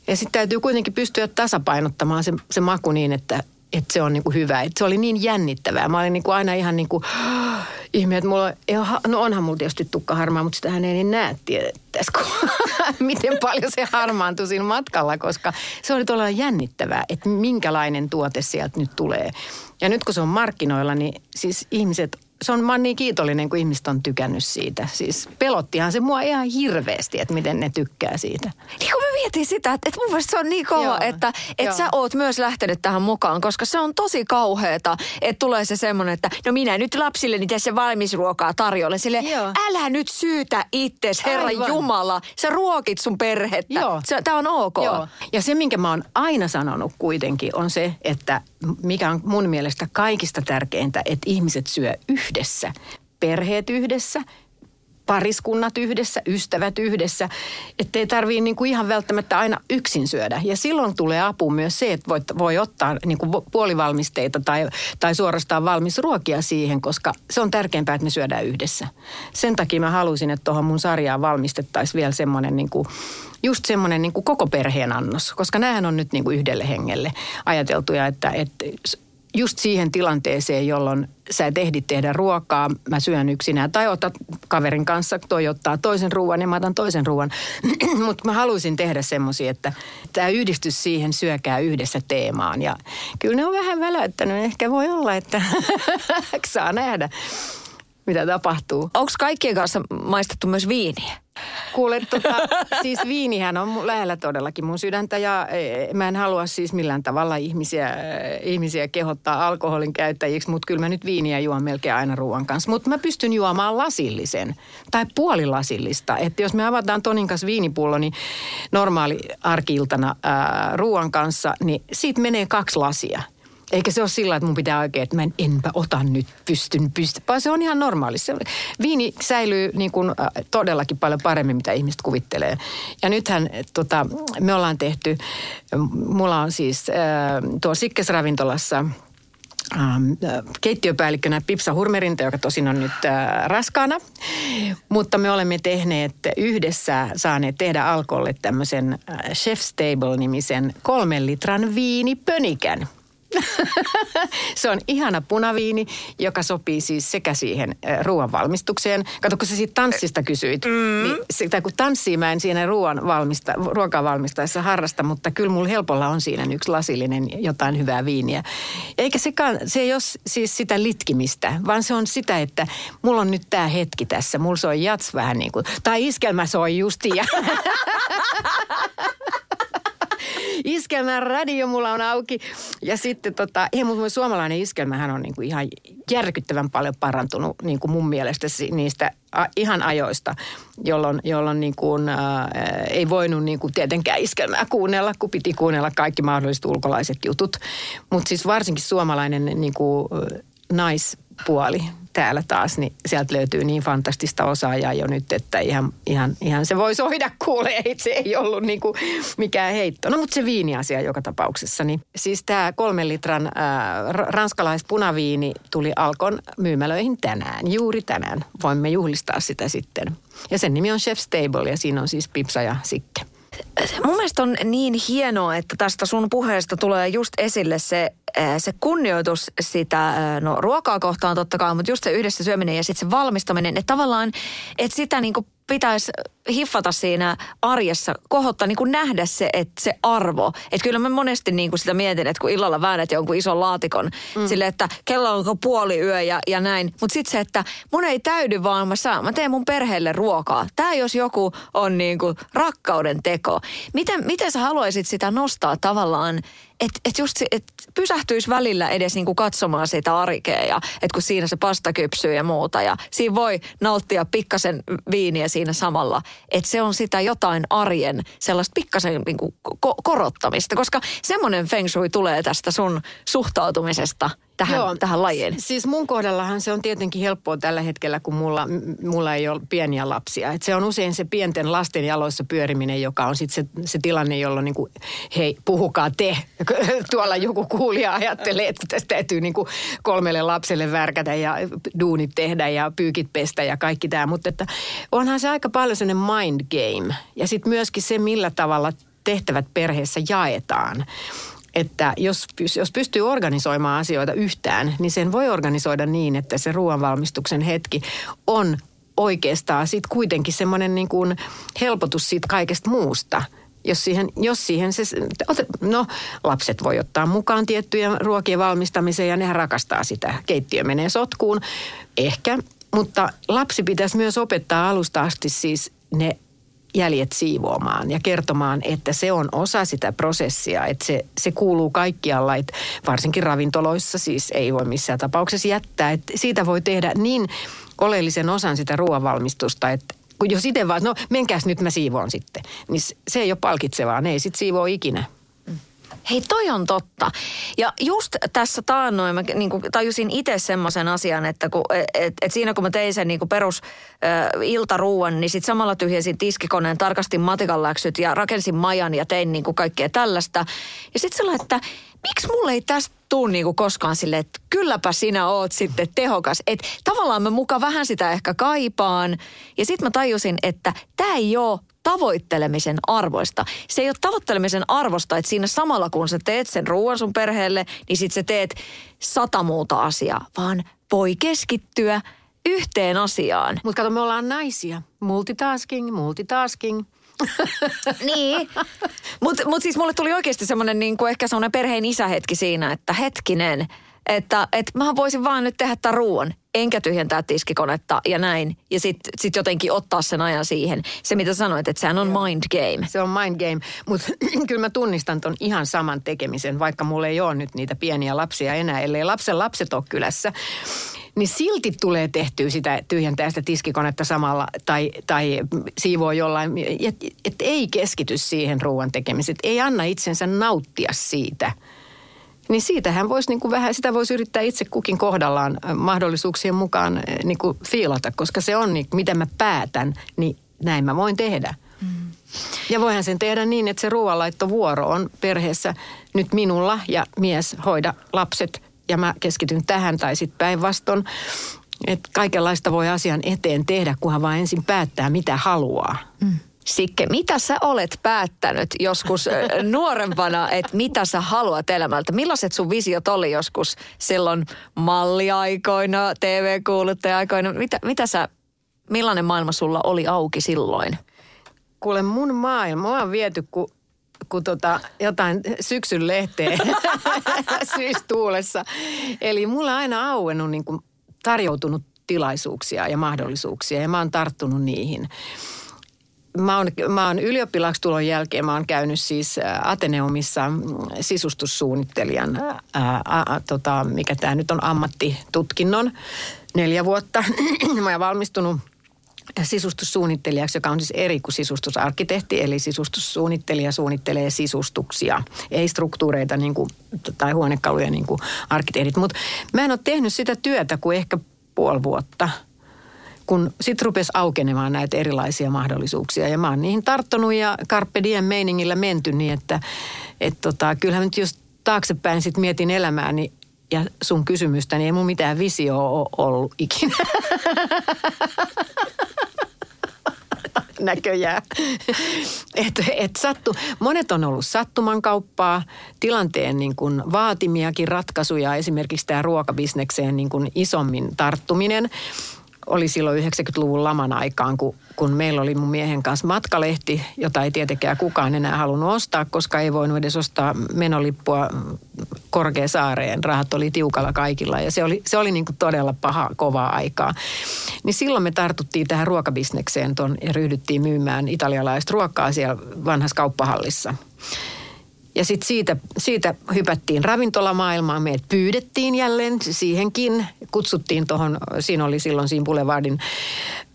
Ja sitten täytyy kuitenkin pystyä tasapainottamaan se, se maku niin, että, että se on niin kuin hyvä. Että se oli niin jännittävää. Mä olin niin kuin aina ihan niin kuin, ihme, että mulla, no onhan mulla tietysti tukka harmaa, mutta sitähän ei niin näe tietäisikö, miten paljon se harmaantui siinä matkalla, koska se oli todella jännittävää, että minkälainen tuote sieltä nyt tulee. Ja nyt kun se on markkinoilla, niin siis ihmiset se on, mä oon niin kiitollinen, kun ihmiset on tykännyt siitä. Siis pelottihan se mua ihan hirveästi, että miten ne tykkää siitä. Niin kun mä mietin sitä, että, että mun mielestä se on niin kova, Joo. että, että sä oot myös lähtenyt tähän mukaan, koska se on tosi kauheeta, että tulee se semmoinen, että no minä nyt lapsilleni tässä valmisruokaa tarjolle. Sille, Joo. älä nyt syytä itses, Herra Aivan. Jumala. Sä ruokit sun perhettä. Joo. Se, tää on ok. Joo. Ja se, minkä mä oon aina sanonut kuitenkin, on se, että mikä on mun mielestä kaikista tärkeintä, että ihmiset syö yhdessä. Perheet yhdessä, pariskunnat yhdessä, ystävät yhdessä, ettei tarvii niin kuin ihan välttämättä aina yksin syödä. Ja silloin tulee apu myös se, että voi, voi ottaa niin kuin puolivalmisteita tai, tai suorastaan valmis ruokia siihen, koska se on tärkeämpää, että me syödään yhdessä. Sen takia mä halusin, että tuohon mun sarjaan valmistettaisiin vielä semmoinen niin kuin just semmoinen niin kuin koko perheen annos, koska näähän on nyt niin kuin yhdelle hengelle ajateltuja, että, että just siihen tilanteeseen, jolloin sä et ehdi tehdä ruokaa, mä syön yksinään. Tai otat kaverin kanssa, toi ottaa toisen ruoan ja mä otan toisen ruoan. Mutta mä haluaisin tehdä semmoisia, että tämä yhdistys siihen syökää yhdessä teemaan. Ja kyllä ne on vähän väläyttänyt. Ehkä voi olla, että saa nähdä, mitä tapahtuu. Onko kaikkien kanssa maistettu myös viiniä? Kuule, tota, siis viinihän on lähellä todellakin mun sydäntä ja e, mä en halua siis millään tavalla ihmisiä, e, ihmisiä kehottaa alkoholin käyttäjiksi, mutta kyllä mä nyt viiniä juon melkein aina ruoan kanssa. Mutta mä pystyn juomaan lasillisen tai puolilasillista. Että jos me avataan Tonin kanssa viinipullo, niin normaali arkiltana ruoan kanssa, niin siitä menee kaksi lasia. Eikä se ole sillä, että mun pitää oikein, että mä en, enpä ota nyt, pystyn, pystyn. Vaan se on ihan normaali. Se, viini säilyy niin kuin, äh, todellakin paljon paremmin, mitä ihmiset kuvittelee. Ja nythän tota, me ollaan tehty, mulla on siis äh, tuo Sikkes-ravintolassa ähm, keittiöpäällikkönä Pipsa Hurmerinta, joka tosin on nyt äh, raskaana. Mutta me olemme tehneet yhdessä, saaneet tehdä alkolle tämmöisen äh, Chef's Table-nimisen kolmen litran viinipönikän – se on ihana punaviini, joka sopii siis sekä siihen ruoan valmistukseen. Kato, kun sä siitä tanssista kysyit, mm. niin sitä, kun tanssii mä en siinä ruoan valmista, ruokaa valmistaessa harrasta, mutta kyllä mulla helpolla on siinä yksi lasillinen jotain hyvää viiniä. Eikä sekaan, se ei ole siis sitä litkimistä, vaan se on sitä, että mulla on nyt tämä hetki tässä. Mulla soi jats vähän niin kuin, tai iskelmä soi justiin. iskelmän radio mulla on auki. Ja sitten tota, ei, mutta suomalainen iskelmähän on niin kuin ihan järkyttävän paljon parantunut niin kuin mun mielestä niistä a, ihan ajoista, jolloin, jolloin niin kuin, ä, ei voinut niin kuin tietenkään iskelmää kuunnella, kun piti kuunnella kaikki mahdolliset ulkolaiset jutut. Mutta siis varsinkin suomalainen niin kuin, nais puoli täällä taas, niin sieltä löytyy niin fantastista osaajaa jo nyt, että ihan, ihan, ihan se voi soida kuulee. Se ei ollut niin kuin mikään heitto. No mutta se viiniasia joka tapauksessa. Niin, siis tämä kolmen litran äh, ranskalaispunaviini tuli Alkon myymälöihin tänään, juuri tänään. Voimme juhlistaa sitä sitten. Ja sen nimi on Chef Stable ja siinä on siis Pipsa ja Sikke. Mun mielestä on niin hienoa, että tästä sun puheesta tulee just esille se, se kunnioitus sitä no, ruokaa kohtaan totta kai, mutta just se yhdessä syöminen ja sitten se valmistaminen, että tavallaan, että sitä niinku pitäisi hiffata siinä arjessa, kohottaa niin kuin nähdä se, että se arvo. Että kyllä mä monesti niin kuin sitä mietin, että kun illalla väännät jonkun ison laatikon mm. sille, että kello on puoli yö ja, ja näin. Mutta sitten se, että mun ei täydy vaan, mä, saan, mä teen mun perheelle ruokaa. Tämä jos joku on niin kuin rakkauden teko. Miten, miten sä haluaisit sitä nostaa tavallaan että et just et pysähtyisi välillä edes niinku katsomaan sitä arkea ja että kun siinä se pasta kypsyy ja muuta. Ja siinä voi nauttia pikkasen viiniä siinä samalla, että se on sitä jotain arjen sellaista pikkasen niinku ko- korottamista, koska semmoinen feng shui tulee tästä sun suhtautumisesta – tähän, Joo, tähän lajiin? Siis mun kohdallahan se on tietenkin helppoa tällä hetkellä, kun mulla, mulla ei ole pieniä lapsia. Et se on usein se pienten lasten jaloissa pyöriminen, joka on sitten se, se tilanne, jolloin niin kuin, hei, puhukaa te. Tuolla joku kuulija ajattelee, että tästä täytyy niin kuin kolmelle lapselle värkätä ja duunit tehdä ja pyykit pestä ja kaikki tämä. Mutta että onhan se aika paljon sellainen mind game. Ja sitten myöskin se, millä tavalla tehtävät perheessä jaetaan että jos, jos pystyy organisoimaan asioita yhtään, niin sen voi organisoida niin, että se ruoanvalmistuksen hetki on oikeastaan sitten kuitenkin semmoinen niin kuin helpotus siitä kaikesta muusta. Jos siihen, jos siihen se, no lapset voi ottaa mukaan tiettyjä ruokien valmistamiseen ja nehän rakastaa sitä. Keittiö menee sotkuun, ehkä, mutta lapsi pitäisi myös opettaa alusta asti siis ne jäljet siivoamaan ja kertomaan, että se on osa sitä prosessia, että se, se kuuluu kaikkialla, että varsinkin ravintoloissa siis ei voi missään tapauksessa jättää, että siitä voi tehdä niin oleellisen osan sitä ruoanvalmistusta, että kun jos itse vaan, no menkääs nyt mä siivoon sitten, niin se ei ole palkitsevaa, ne ei sit siivoo ikinä. Hei, toi on totta. Ja just tässä taannoin mä niin kuin, tajusin itse semmoisen asian, että kun, et, et siinä kun mä tein sen niin kuin perus äh, iltaruuan, niin sitten samalla tyhjensin tiskikoneen, tarkastin matikan läksyt ja rakensin majan ja tein niin kuin kaikkea tällaista. Ja sitten sellainen, että miksi mulle ei tästä tuu niinku koskaan sille, että kylläpä sinä oot sitten tehokas. Että tavallaan mä muka vähän sitä ehkä kaipaan. Ja sitten mä tajusin, että tämä ei ole tavoittelemisen arvoista. Se ei ole tavoittelemisen arvosta, että siinä samalla kun sä teet sen ruoan sun perheelle, niin sit sä teet sata muuta asiaa, vaan voi keskittyä yhteen asiaan. Mutta kato, me ollaan naisia. Multitasking, multitasking. niin, mutta mut siis mulle tuli oikeasti semmoinen niin ehkä semmoinen perheen isähetki siinä, että hetkinen, että, että mä voisin vaan nyt tehdä tämän ruoan, enkä tyhjentää tiskikonetta ja näin. Ja sitten sit jotenkin ottaa sen ajan siihen. Se mitä sanoit, että sehän on mind game. Se on mind game, mutta kyllä mä tunnistan ton ihan saman tekemisen, vaikka mulla ei ole nyt niitä pieniä lapsia enää, ellei lapsen lapset ole kylässä niin silti tulee tehtyä sitä tyhjentää sitä tiskikonetta samalla tai, tai siivoo jollain, että et ei keskity siihen ruoan tekemiseen, ei anna itsensä nauttia siitä. Niin siitähän voisi niin kuin vähän, sitä voisi yrittää itse kukin kohdallaan mahdollisuuksien mukaan niin kuin fiilata, koska se on, niin, mitä mä päätän, niin näin mä voin tehdä. Mm. Ja voihan sen tehdä niin, että se ruoanlaittovuoro on perheessä nyt minulla ja mies hoida lapset ja mä keskityn tähän tai sitten päinvastoin. Että kaikenlaista voi asian eteen tehdä, kunhan vaan ensin päättää, mitä haluaa. Mm. Sikke, mitä sä olet päättänyt joskus nuorempana, että mitä sä haluat elämältä? Millaiset sun visiot oli joskus silloin malliaikoina, TV-kuuluttaja-aikoina? Mitä, mitä sä, millainen maailma sulla oli auki silloin? Kuule, mun maailma on viety, kuin tota, jotain syksyn lehteä syystuulessa. Eli mulla aina auennut niin tarjoutunut tilaisuuksia ja mahdollisuuksia ja mä oon tarttunut niihin. Mä oon, mä oon ylioppilaaksi jälkeen, mä oon käynyt siis Ateneumissa sisustussuunnittelijan, ää, ää, tota, mikä tämä nyt on ammattitutkinnon neljä vuotta. mä oon valmistunut sisustussuunnittelijaksi, joka on siis eri kuin sisustusarkkitehti, eli sisustussuunnittelija suunnittelee sisustuksia, ei struktuureita niin kuin, tai huonekaluja niin kuin arkkitehdit. Mutta mä en ole tehnyt sitä työtä kuin ehkä puoli vuotta – kun sitten rupesi aukenemaan näitä erilaisia mahdollisuuksia. Ja mä oon niihin tarttunut ja Carpe Diem meiningillä menty niin, että et tota, kyllähän nyt jos taaksepäin sitten mietin elämääni ja sun kysymystä, niin ei mun mitään visio ole ollut ikinä. näköjään. Et, et sattu. Monet on ollut sattuman kauppaa, tilanteen niin kuin vaatimiakin ratkaisuja, esimerkiksi tämä ruokabisnekseen niin kuin isommin tarttuminen oli silloin 90-luvun laman aikaan, kun, kun meillä oli mun miehen kanssa matkalehti, jota ei tietenkään kukaan enää halunnut ostaa, koska ei voinut edes ostaa menolippua Korkeasaareen. Rahat oli tiukalla kaikilla ja se oli, se oli niin kuin todella paha, kovaa aikaa. Niin silloin me tartuttiin tähän ruokabisnekseen ton, ja ryhdyttiin myymään italialaista ruokaa siellä vanhassa kauppahallissa. Ja sitten siitä, siitä hypättiin ravintolamaailmaan. Meidät pyydettiin jälleen siihenkin. Kutsuttiin tuohon, siinä oli silloin siinä Boulevardin,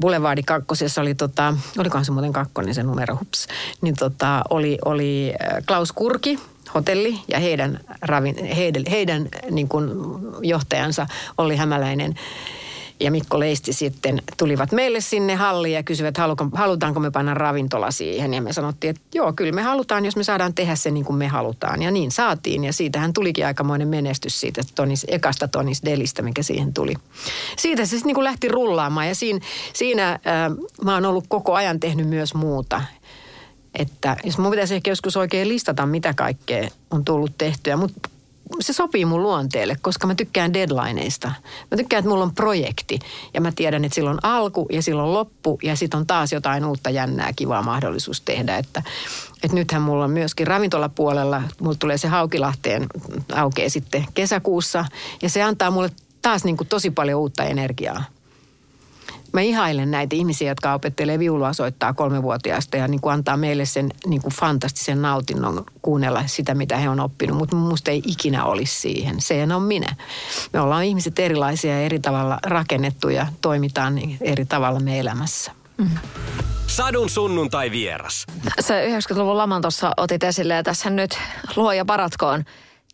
Boulevardi kakkosessa oli tota, olikohan se muuten kakkonen se numero, hups. Niin tota, oli, oli äh, Klaus Kurki, hotelli ja heidän, ravin, heidän, heidän niin kuin johtajansa oli hämäläinen ja Mikko Leisti sitten tulivat meille sinne halliin ja kysyivät, halutaanko me panna ravintola siihen. Ja me sanottiin, että joo, kyllä me halutaan, jos me saadaan tehdä se niin kuin me halutaan. Ja niin saatiin ja siitähän tulikin aikamoinen menestys siitä tonis, ekasta Tonis Delistä, mikä siihen tuli. Siitä se sitten niin kuin lähti rullaamaan ja siinä, siinä äh, mä oon ollut koko ajan tehnyt myös muuta. Että jos mun pitäisi ehkä joskus oikein listata, mitä kaikkea on tullut tehtyä. Mutta se sopii mun luonteelle, koska mä tykkään deadlineista. Mä tykkään, että mulla on projekti ja mä tiedän, että silloin alku ja silloin loppu ja sitten on taas jotain uutta jännää, kivaa mahdollisuus tehdä. Että, että nythän mulla on myöskin ravintolapuolella, mulla tulee se Haukilahteen aukeaa sitten kesäkuussa ja se antaa mulle taas niin kuin tosi paljon uutta energiaa mä ihailen näitä ihmisiä, jotka opettelee viulua soittaa kolmevuotiaasta ja niin kuin antaa meille sen niin kuin fantastisen nautinnon kuunnella sitä, mitä he on oppinut. Mutta musta ei ikinä olisi siihen. Se on minä. Me ollaan ihmiset erilaisia ja eri tavalla rakennettu ja toimitaan niin eri tavalla me elämässä. Mm-hmm. Sadun sunnuntai vieras. Se 90-luvun laman tuossa otit esille ja tässä nyt luoja paratkoon.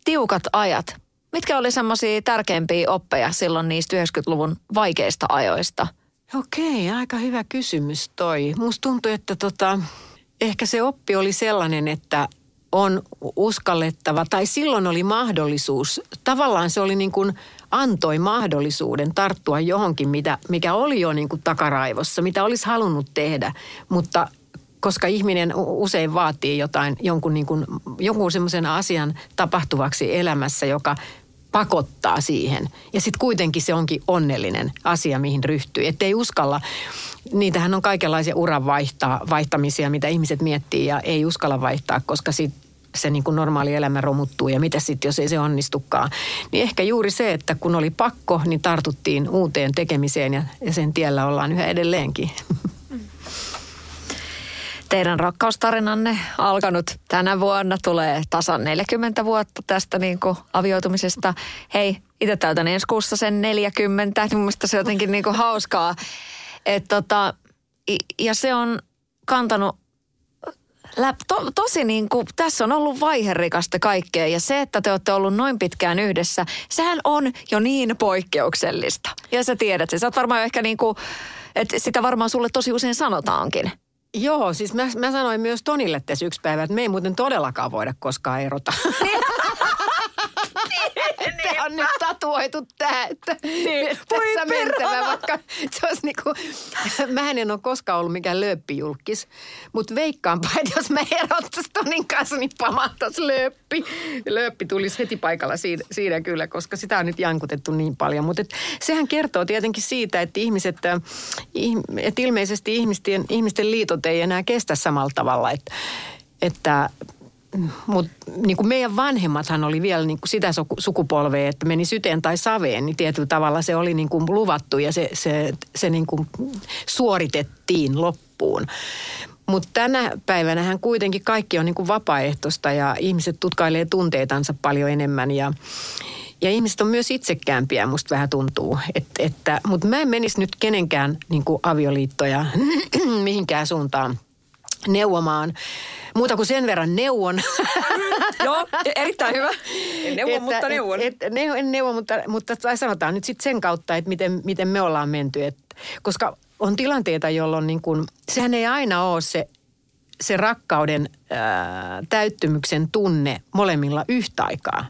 Tiukat ajat. Mitkä oli semmoisia tärkeimpiä oppeja silloin niistä 90-luvun vaikeista ajoista – Okei, aika hyvä kysymys toi. Musta tuntuu, että tota, ehkä se oppi oli sellainen, että on uskallettava, tai silloin oli mahdollisuus, tavallaan se oli niin kuin antoi mahdollisuuden tarttua johonkin, mitä, mikä oli jo niin kuin takaraivossa, mitä olisi halunnut tehdä, mutta koska ihminen usein vaatii jotain, jonkun, niin kuin, jonkun semmoisen asian tapahtuvaksi elämässä, joka pakottaa siihen. Ja sitten kuitenkin se onkin onnellinen asia, mihin ryhtyy. Että ei uskalla, niitähän on kaikenlaisia uran vaihtaa, vaihtamisia, mitä ihmiset miettii ja ei uskalla vaihtaa, koska sitten se niin kuin normaali elämä romuttuu ja mitä sitten, jos ei se onnistukaan. Niin ehkä juuri se, että kun oli pakko, niin tartuttiin uuteen tekemiseen ja, ja sen tiellä ollaan yhä edelleenkin. Teidän rakkaustarinanne alkanut tänä vuonna tulee tasan 40 vuotta tästä niin kuin avioitumisesta. Hei, itse täytän ensi kuussa sen 40, niin se jotenkin niin kuin hauskaa. Et tota, ja se on kantanut läp, to, tosi niin kuin, tässä on ollut vaiherikasta kaikkea ja se, että te olette ollut noin pitkään yhdessä, sehän on jo niin poikkeuksellista. Ja sä tiedät se. Sä oot varmaan ehkä niin kuin, että sitä varmaan sulle tosi usein sanotaankin. Joo, siis mä, mä sanoin myös Tonille tässä yksi päivä, että me ei muuten todellakaan voida koskaan erota. On nyt tatuoitu tämä, että niin. tässä mentävä, vaikka se olisi niinku, mä en ole koskaan ollut mikään lööppijulkis, mutta veikkaanpa, että jos mä erottaisin Tonin kanssa, niin pamahtaisi lööppi. Lööppi tulisi heti paikalla siinä, siinä kyllä, koska sitä on nyt jankutettu niin paljon. Mutta sehän kertoo tietenkin siitä, että ihmiset, että ilmeisesti ihmisten, ihmisten liitot ei enää kestä samalla tavalla, että että mutta niin kuin meidän vanhemmathan oli vielä niin kuin sitä sukupolvea, että meni syteen tai saveen, niin tietyllä tavalla se oli niin kuin luvattu ja se, se, se niin kuin suoritettiin loppuun. Mutta tänä päivänä kuitenkin kaikki on niin kuin vapaaehtoista ja ihmiset tutkailee tunteitansa paljon enemmän ja, ja ihmiset on myös itsekäämpiä, musta vähän tuntuu. Et, että, mutta mä en menisi nyt kenenkään niin kuin avioliittoja mihinkään suuntaan neuvomaan. Muuta kuin sen verran neuvon. Joo, erittäin hyvä. En neuvo, että, mutta neuvon. Et, et, ne, en neuvo, mutta, mutta tai sanotaan nyt sitten sen kautta, että miten, miten me ollaan menty. Et, koska on tilanteita, jolloin niin kun, sehän ei aina ole se, se rakkauden ää, täyttymyksen tunne molemmilla yhtä aikaa.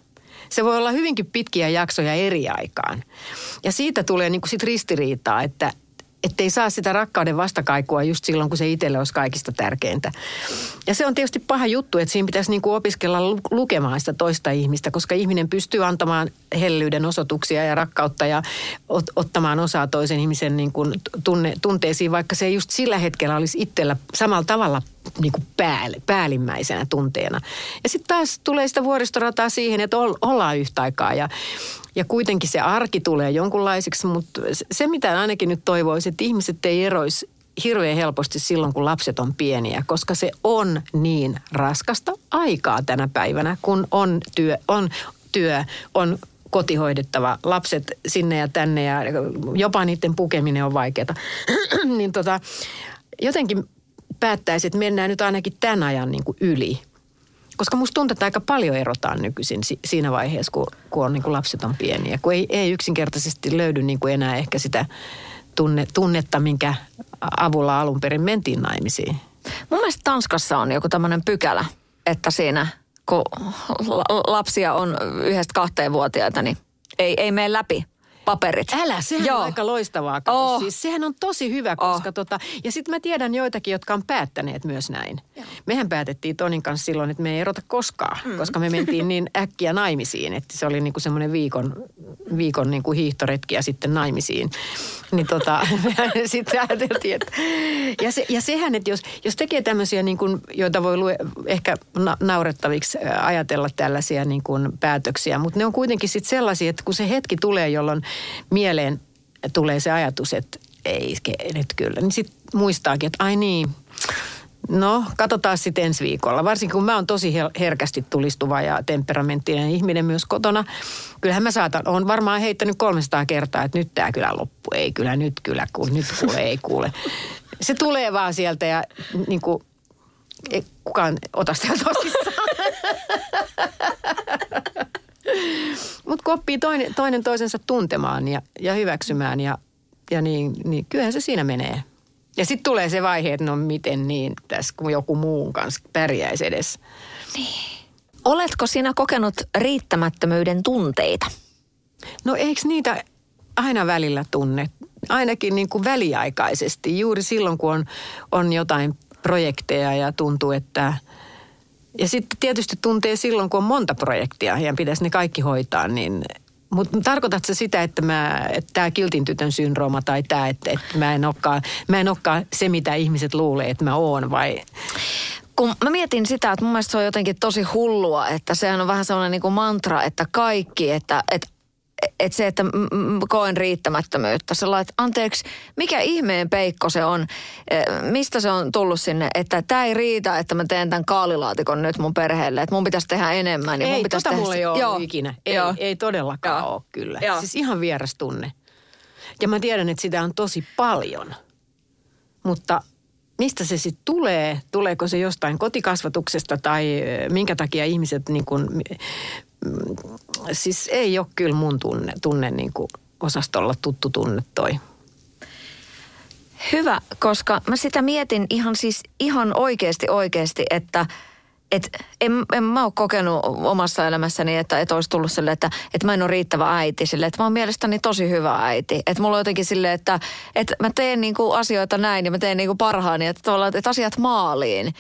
Se voi olla hyvinkin pitkiä jaksoja eri aikaan. Ja siitä tulee niin sit ristiriitaa, että, ettei saa sitä rakkauden vastakaikua just silloin, kun se itselle olisi kaikista tärkeintä. Ja se on tietysti paha juttu, että siinä pitäisi niinku opiskella lukemaan sitä toista ihmistä, koska ihminen pystyy antamaan hellyyden osoituksia ja rakkautta ja ot- ottamaan osaa toisen ihmisen niinku tunne, tunteisiin, vaikka se ei just sillä hetkellä olisi itsellä samalla tavalla niin kuin päälle, päällimmäisenä tunteena. Ja sitten taas tulee sitä vuoristorataa siihen, että ollaan yhtä aikaa ja ja kuitenkin se arki tulee jonkunlaiseksi, mutta se mitä ainakin nyt toivoisin, että ihmiset ei eroisi hirveän helposti silloin, kun lapset on pieniä, koska se on niin raskasta aikaa tänä päivänä, kun on työ, on, työ, on kotihoidettava, lapset sinne ja tänne ja jopa niiden pukeminen on vaikeaa. niin tota, jotenkin päättäisi, että mennään nyt ainakin tämän ajan niin kuin yli – koska musta tuntuu, että aika paljon erotaan nykyisin si- siinä vaiheessa, kun, kun on niin kuin lapset on pieniä. Kun ei, ei yksinkertaisesti löydy niin kuin enää ehkä sitä tunne, tunnetta, minkä avulla alun perin mentiin naimisiin. Mun mielestä Tanskassa on joku tämmöinen pykälä, että siinä kun lapsia on yhdestä kahteen vuotiaita, niin ei, ei mene läpi paperit. Älä, sehän Joo. on aika loistavaa. Oh. Siis, sehän on tosi hyvä, koska oh. tota, ja sitten mä tiedän joitakin, jotka on päättäneet myös näin. Joo. Mehän päätettiin Tonin kanssa silloin, että me ei erota koskaan, mm. koska me mentiin niin äkkiä naimisiin, että se oli niinku semmoinen viikon, viikon niinku hiihtoretki ja sitten naimisiin. Niin tota, sitten ajateltiin, että ja, se, ja sehän, että jos, jos tekee tämmöisiä, niin kuin, joita voi lue, ehkä na, naurettaviksi ajatella tällaisia niin kuin päätöksiä, mutta ne on kuitenkin sitten sellaisia, että kun se hetki tulee, jolloin mieleen tulee se ajatus, että ei nyt kyllä. Niin sitten muistaakin, että ai niin, No, katsotaan sitten ensi viikolla. Varsinkin kun mä oon tosi herkästi tulistuva ja temperamenttinen ihminen myös kotona. Kyllähän mä saatan, on varmaan heittänyt 300 kertaa, että nyt tää kyllä loppu. Ei kyllä, nyt kyllä, kun nyt kuule, ei kuule. Se tulee vaan sieltä ja niin kuin, ei kukaan ota sitä tosissaan. Mutta kun oppii toinen, toinen toisensa tuntemaan ja, ja hyväksymään ja, ja niin, niin kyllähän se siinä menee. Ja sitten tulee se vaihe, että no miten niin tässä, kun joku muun kanssa pärjäisi edes. Niin. Oletko sinä kokenut riittämättömyyden tunteita? No eikö niitä aina välillä tunne? Ainakin niin kuin väliaikaisesti, juuri silloin kun on, on jotain projekteja ja tuntuu, että – ja sitten tietysti tuntee silloin, kun on monta projektia ja pitäisi ne kaikki hoitaa, niin mutta tarkoitatko sitä, että, mä, että tämä kiltin tytön syndrooma tai tämä, että, että mä, en olekaan, mä en olekaan se, mitä ihmiset luulee, että mä oon vai? Kun mä mietin sitä, että mun mielestä se on jotenkin tosi hullua, että sehän on vähän sellainen niin kuin mantra, että kaikki, että, että että se, että koen riittämättömyyttä. Sellainen, että anteeksi, mikä ihmeen peikko se on? E, mistä se on tullut sinne? Että tämä ei riitä, että mä teen tämän kaalilaatikon nyt mun perheelle. Että mun pitäisi tehdä enemmän. Ja ei, mun pitäisi tota tehdä... mulla ei ole Joo. ikinä. Ei, Joo. ei todellakaan Joo. ole kyllä. Joo. Siis ihan vieras tunne. Ja mä tiedän, että sitä on tosi paljon. Mutta mistä se sitten tulee? Tuleeko se jostain kotikasvatuksesta tai minkä takia ihmiset niin kun siis ei ole kyllä mun tunne, tunne niin kuin osastolla tuttu tunne toi. Hyvä, koska mä sitä mietin ihan siis ihan oikeasti oikeasti, että et en, en mä ole kokenut omassa elämässäni, että, että olisi tullut sille, että, että mä en ole riittävä äiti sille, että mä oon mielestäni tosi hyvä äiti. Että mulla on jotenkin sille, että, että mä teen niinku asioita näin ja mä teen niinku parhaani, että, että asiat maaliin.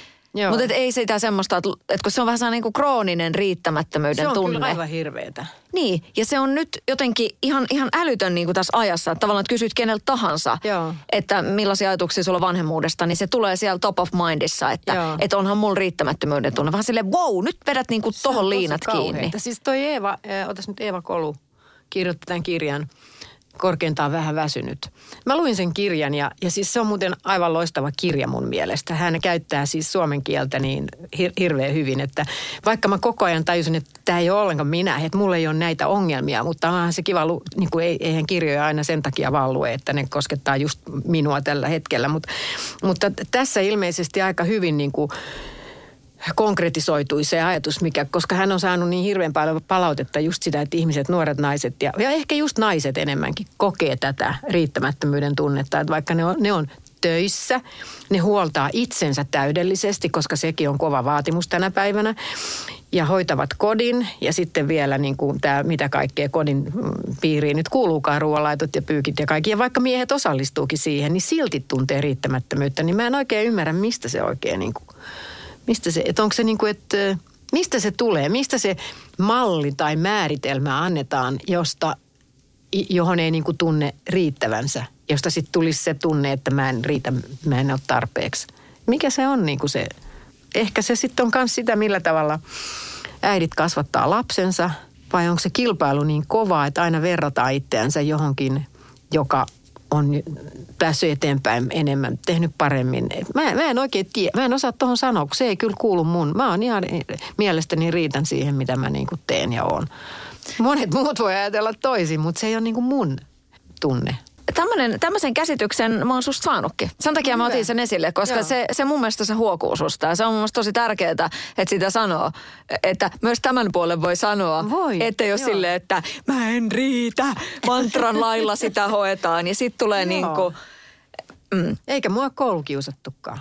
Mutta ei sitä semmoista, että, kun se on vähän sellainen niin kuin krooninen riittämättömyyden tunne. Se on tunne. kyllä aivan hirveetä. Niin, ja se on nyt jotenkin ihan, ihan älytön niin kuin tässä ajassa. Että tavallaan, että kysyt keneltä tahansa, Joo. että millaisia ajatuksia sulla on vanhemmuudesta, niin se tulee siellä top of mindissa, että, että onhan mulla riittämättömyyden tunne. Vähän silleen, wow, nyt vedät niin kuin tohon liinat kiinni. Siis toi Eeva, äh, otas nyt Eeva Kolu, kirjoitti tämän kirjan korkeintaan vähän väsynyt. Mä luin sen kirjan ja, ja siis se on muuten aivan loistava kirja mun mielestä. Hän käyttää siis suomen kieltä niin hir- hirveän hyvin, että vaikka mä koko ajan tajusin, että tämä ei ole ollenkaan minä, että mulla ei ole näitä ongelmia, mutta onhan se kiva, niin kuin ei, eihän kirjoja aina sen takia vaan lue, että ne koskettaa just minua tällä hetkellä. Mut, mutta tässä ilmeisesti aika hyvin niin kuin konkretisoitui se ajatus, mikä, koska hän on saanut niin hirveän paljon palautetta just sitä, että ihmiset, nuoret naiset ja, ja ehkä just naiset enemmänkin kokee tätä riittämättömyyden tunnetta, että vaikka ne on, ne on töissä, ne huoltaa itsensä täydellisesti, koska sekin on kova vaatimus tänä päivänä ja hoitavat kodin ja sitten vielä niin kuin tämä, mitä kaikkea kodin mm, piiriin nyt kuuluukaan, ruoanlaitot ja pyykit ja kaikki. Ja vaikka miehet osallistuukin siihen, niin silti tuntee riittämättömyyttä, niin mä en oikein ymmärrä, mistä se oikein niin kuin Mistä se, että onko se niin kuin, että mistä se tulee? Mistä se malli tai määritelmä annetaan, josta, johon ei niin kuin tunne riittävänsä? Josta sitten tulisi se tunne, että mä en riitä, mä en ole tarpeeksi. Mikä se on niin kuin se? Ehkä se sitten on myös sitä, millä tavalla äidit kasvattaa lapsensa. Vai onko se kilpailu niin kovaa, että aina verrataan itseänsä johonkin, joka on päässyt eteenpäin enemmän, tehnyt paremmin. Mä, mä en oikein tiedä, mä en osaa tuohon sanoa, kun se ei kyllä kuulu mun. Mä oon ihan mielestäni riitän siihen, mitä mä niin teen ja oon. Monet muut voi ajatella toisin, mutta se ei ole niin kuin mun tunne tämmönen, tämmöisen käsityksen mä oon susta saanutkin. Sen takia mä otin sen esille, koska se, se mun mielestä se huokuu susta. Ja se on mun mielestä tosi tärkeää, että sitä sanoo. Että myös tämän puolen voi sanoa. Voi, että jos sille, että mä en riitä, mantran lailla sitä hoetaan. Ja sitten tulee niin kuin... Mm. Eikä mua koulukiusattukaan.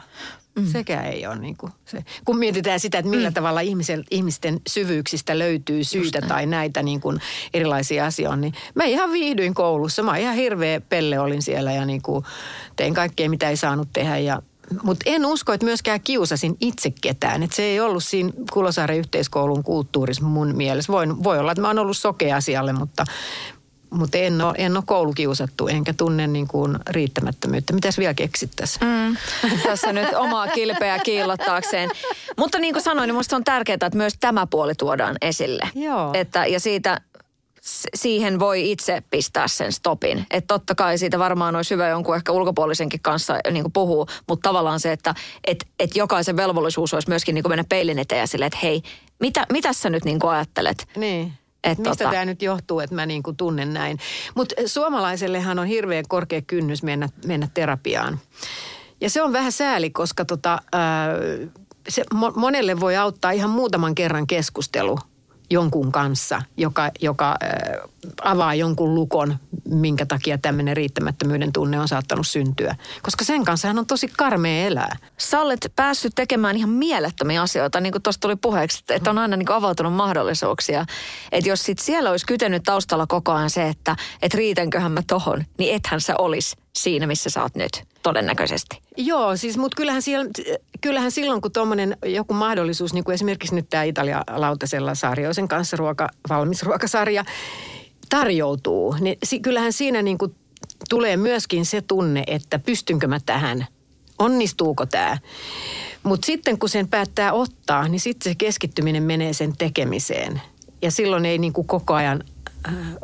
Mm. Sekään ei ole niin kuin se. Kun mietitään sitä, että millä mm. tavalla ihmisen, ihmisten syvyyksistä löytyy syytä tai näitä niin kuin erilaisia asioita, niin mä ihan viihdyin koulussa. Mä ihan hirveä pelle olin siellä ja niin kuin tein kaikkea, mitä ei saanut tehdä ja mutta en usko, että myöskään kiusasin itse ketään. Että se ei ollut siinä Kulosaaren yhteiskoulun kulttuurissa mun mielestä. Voi, voi olla, että mä oon ollut sokea asialle, mutta, mutta en ole, en ole koulukiusattu, enkä tunne niin kuin riittämättömyyttä. Mitäs vielä keksittäisiin? Mm, tässä nyt omaa kilpeä kiillottaakseen. Mutta niin kuin sanoin, niin minusta on tärkeää, että myös tämä puoli tuodaan esille. Joo. Että, ja siitä siihen voi itse pistää sen stopin. Että totta kai siitä varmaan olisi hyvä jonkun ehkä ulkopuolisenkin kanssa niin kuin puhuu, mutta tavallaan se, että et, et jokaisen velvollisuus olisi myöskin niin kuin mennä peilin eteen ja silleen, että hei, mitä, mitä sä nyt niin kuin ajattelet? Niin. Et Mistä tota... tämä nyt johtuu, että mä niin kuin tunnen näin. Mutta suomalaisellehan on hirveän korkea kynnys mennä, mennä terapiaan. Ja se on vähän sääli, koska tota, ää, se monelle voi auttaa ihan muutaman kerran keskustelu jonkun kanssa, joka, joka avaa jonkun lukon, minkä takia tämmöinen riittämättömyyden tunne on saattanut syntyä. Koska sen kanssa hän on tosi karmea elää. Sä olet päässyt tekemään ihan mielettömiä asioita, niin kuin tuossa tuli puheeksi, että on aina niin kuin avautunut mahdollisuuksia. Että jos sit siellä olisi kytenyt taustalla koko ajan se, että et riitänköhän mä tohon, niin ethän sä olisi siinä, missä sä oot nyt todennäköisesti. Joo, siis mutta kyllähän, kyllähän silloin, kun tuommoinen joku mahdollisuus, niin kuin esimerkiksi nyt tämä Italia lautasella Saarioisen kanssa ruoka, valmis ruokasarja, tarjoutuu, niin kyllähän siinä niin kuin tulee myöskin se tunne, että pystynkö mä tähän, onnistuuko tämä. Mutta sitten kun sen päättää ottaa, niin sitten se keskittyminen menee sen tekemiseen. Ja silloin ei niin kuin koko ajan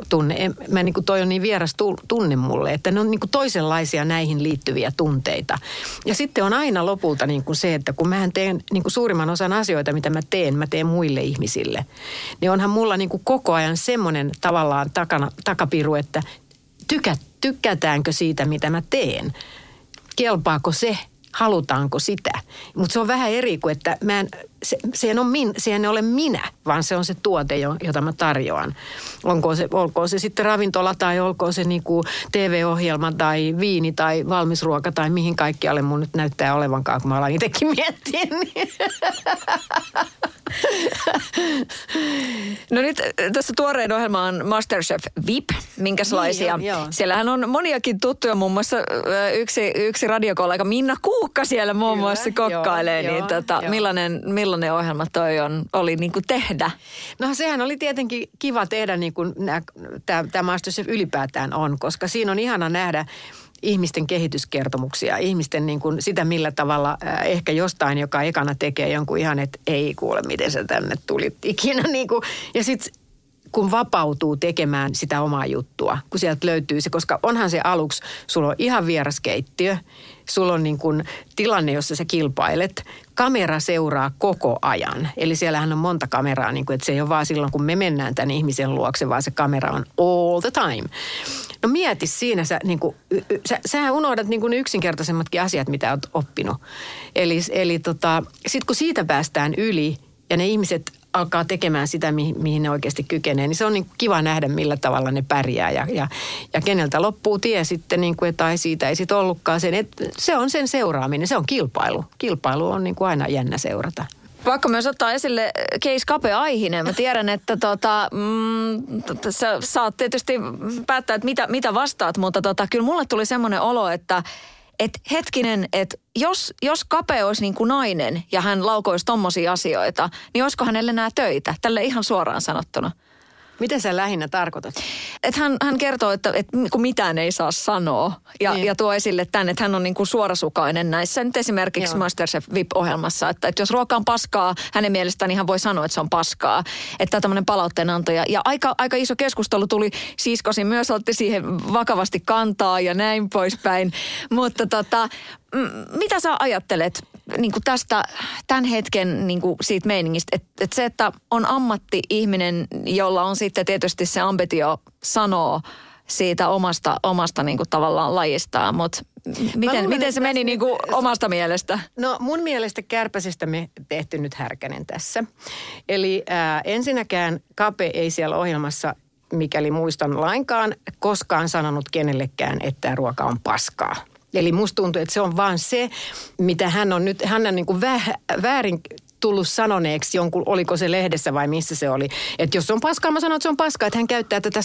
tunne. En, mä niin kuin toi on niin vieras tunne mulle, että ne on niin kuin toisenlaisia näihin liittyviä tunteita. Ja sitten on aina lopulta niin kuin se, että kun mä teen niin kuin suurimman osan asioita, mitä mä teen, mä teen muille ihmisille. Niin onhan mulla niin kuin koko ajan semmoinen tavallaan takana, takapiru, että tykä, tykätäänkö siitä, mitä mä teen. Kelpaako se halutaanko sitä. Mutta se on vähän eri kuin, että mä en, se, se, en ole min, se en ole minä, vaan se on se tuote, jota mä tarjoan. Onko se, olkoon se sitten ravintola tai olkoon se niinku TV-ohjelma tai viini tai valmisruoka tai mihin kaikkialle mun nyt näyttää olevankaan, kun mä alan itsekin miettiä. Niin. No nyt tässä tuoreen ohjelma on Masterchef VIP. Minkälaisia? Niin, joo, joo. Siellähän on moniakin tuttuja, muun muassa yksi, yksi radiokollega Minna Kuukka siellä muun muassa kokkailee. Joo, niin tota, joo. Millainen, millainen ohjelma toi on, oli niin kuin tehdä? No sehän oli tietenkin kiva tehdä niin kuin tämä Masterchef ylipäätään on, koska siinä on ihana nähdä ihmisten kehityskertomuksia, ihmisten niin kuin sitä millä tavalla äh, ehkä jostain, joka ekana tekee jonkun ihan, että ei kuule, miten sä tänne tulit ikinä. Niin kuin, ja sitten kun vapautuu tekemään sitä omaa juttua, kun sieltä löytyy se, koska onhan se aluksi, sulla on ihan vieras keittiö, sulla on niin kuin tilanne, jossa sä kilpailet, kamera seuraa koko ajan. Eli siellähän on monta kameraa, niin kuin, että se ei ole vaan silloin, kun me mennään tämän ihmisen luokse, vaan se kamera on all the time. No mieti siinä, sä, niin kuin, sä, sä unohdat niin kuin yksinkertaisemmatkin asiat, mitä oot oppinut. Eli, eli tota, sitten kun siitä päästään yli ja ne ihmiset alkaa tekemään sitä, mihin, mihin ne oikeasti kykenee, niin se on niin kiva nähdä, millä tavalla ne pärjää ja, ja, ja keneltä loppuu tie sitten, niin kuin, tai siitä ei sitten ollutkaan sen. Et se on sen seuraaminen, se on kilpailu. Kilpailu on niin kuin aina jännä seurata. Vaikka myös ottaa esille case Kape Aihinen. Mä tiedän, että tota, mm, sä saat tietysti päättää, että mitä, mitä vastaat, mutta tota, kyllä mulle tuli semmoinen olo, että et hetkinen, että jos, jos Kape olisi niin kuin nainen ja hän laukoisi tommosia asioita, niin olisiko hänelle nämä töitä? Tälle ihan suoraan sanottuna. Miten sä lähinnä tarkoitat? Et hän, hän kertoo, että, että kun mitään ei saa sanoa ja, niin. ja tuo esille tämän, että hän on niin kuin suorasukainen näissä nyt esimerkiksi Joo. Masterchef VIP-ohjelmassa, että, että jos ruoka on paskaa, hänen mielestään niin hän voi sanoa, että se on paskaa. Että tämmöinen palautteenanto ja, ja aika, aika iso keskustelu tuli, siiskosi myös otti siihen vakavasti kantaa ja näin poispäin. Mutta tota, mitä sä ajattelet niin kuin tästä tämän hetken niin kuin siitä meiningistä, että, että se, että on ammatti-ihminen, jolla on sitten tietysti se ambitio sanoa siitä omasta, omasta niin kuin tavallaan lajistaan, mutta miten, luulen, miten se meni niin kuin omasta mielestä? No mun mielestä kärpäsestä me tehty nyt härkänen tässä. Eli ää, ensinnäkään Kape ei siellä ohjelmassa mikäli muistan lainkaan, koskaan sanonut kenellekään, että ruoka on paskaa. Eli musta tuntuu, että se on vaan se, mitä hän on nyt, hän on niin kuin vä, väärin tullut sanoneeksi jonkun, oliko se lehdessä vai missä se oli. Että jos on paskaa, mä sanon, että se on paskaa, että hän käyttää tätä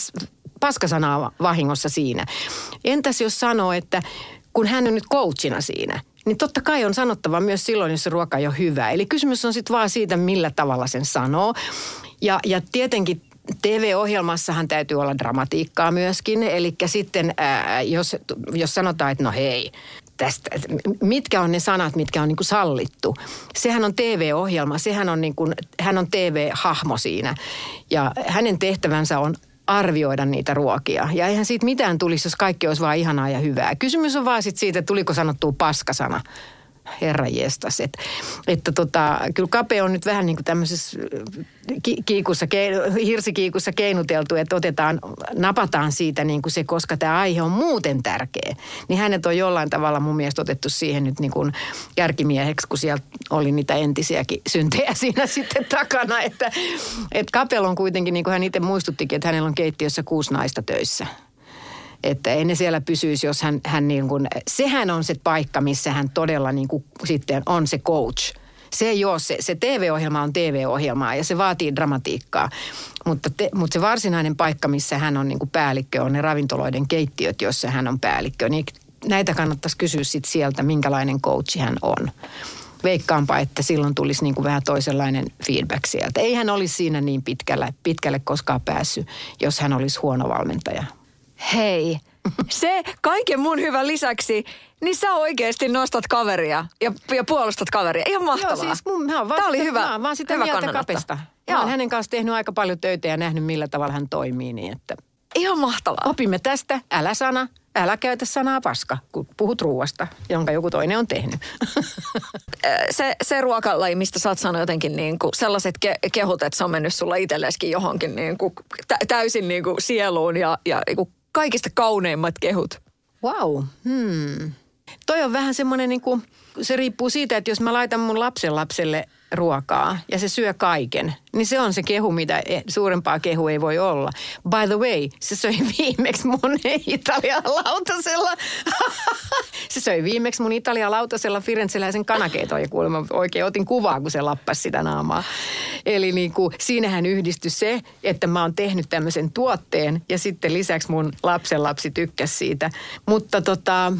paskasanaa vahingossa siinä. Entäs jos sanoo, että kun hän on nyt coachina siinä, niin totta kai on sanottava myös silloin, jos se ruoka ei ole hyvä. Eli kysymys on sitten vaan siitä, millä tavalla sen sanoo. Ja, ja tietenkin TV-ohjelmassahan täytyy olla dramatiikkaa myöskin. Eli sitten ää, jos, jos sanotaan, että no hei, tästä, mitkä on ne sanat, mitkä on niin kuin sallittu. Sehän on TV-ohjelma, sehän on niin kuin, hän on TV-hahmo siinä. Ja hänen tehtävänsä on arvioida niitä ruokia. Ja eihän siitä mitään tulisi, jos kaikki olisi vain ihanaa ja hyvää. Kysymys on vaan sit siitä, että tuliko sanottua paskasana herra jestas. Et, että tota, kyllä Kape on nyt vähän niin kuin tämmöisessä ki- kiikussa, ke- hirsikiikussa keinuteltu, että otetaan, napataan siitä niin kuin se, koska tämä aihe on muuten tärkeä. Niin hänet on jollain tavalla mun mielestä otettu siihen nyt niin kuin kärkimieheksi, kun siellä oli niitä entisiäkin syntejä siinä sitten takana. Että, että Kapel on kuitenkin, niin kuin hän itse muistuttikin, että hänellä on keittiössä kuusi naista töissä että ei ne siellä pysyisi, jos hän, hän niin kuin, sehän on se paikka, missä hän todella niin kuin sitten on se coach. Se ei ole, se, se TV-ohjelma on TV-ohjelmaa ja se vaatii dramatiikkaa. Mutta, te, mutta se varsinainen paikka, missä hän on niin kuin päällikkö, on ne ravintoloiden keittiöt, joissa hän on päällikkö. Niin näitä kannattaisi kysyä sitten sieltä, minkälainen coachi hän on veikkaanpa, että silloin tulisi niin kuin vähän toisenlainen feedback sieltä. Ei hän olisi siinä niin pitkälle, pitkälle koskaan päässyt, jos hän olisi huono valmentaja hei, se kaiken mun hyvän lisäksi, niin sä oikeasti nostat kaveria ja, ja puolustat kaveria. Ihan mahtavaa. Joo, siis mun, mä oon vaan Tämä oli sitä, hyvä. Mä oon vaan sitä hyvä mieltä kapesta. Mä oon hänen kanssa tehnyt aika paljon töitä ja nähnyt, millä tavalla hän toimii. Niin että Ihan mahtavaa. Opimme tästä, älä sana, älä käytä sanaa paska, kun puhut ruuasta, jonka joku toinen on tehnyt. se, se ruokalaji, mistä sä oot sanonut jotenkin niin kuin sellaiset ke- kehut, että se on mennyt sulla itselleskin johonkin niin kuin täysin niin kuin sieluun ja, ja niin kuin kaikista kauneimmat kehut. Wow. Hmm. Toi on vähän semmoinen niin kuin, se riippuu siitä, että jos mä laitan mun lapsen lapselle ruokaa ja se syö kaiken, niin se on se kehu, mitä e, suurempaa kehu ei voi olla. By the way, se söi viimeksi mun Italian lautasella. se söi viimeksi mun Italian lautasella Firenzeläisen kanakeiton ja kuulemma oikein otin kuvaa, kun se lappasi sitä naamaa. Eli niin kuin, siinähän yhdistyi se, että mä oon tehnyt tämmöisen tuotteen ja sitten lisäksi mun lapsen lapsi tykkäsi siitä. Mutta tota,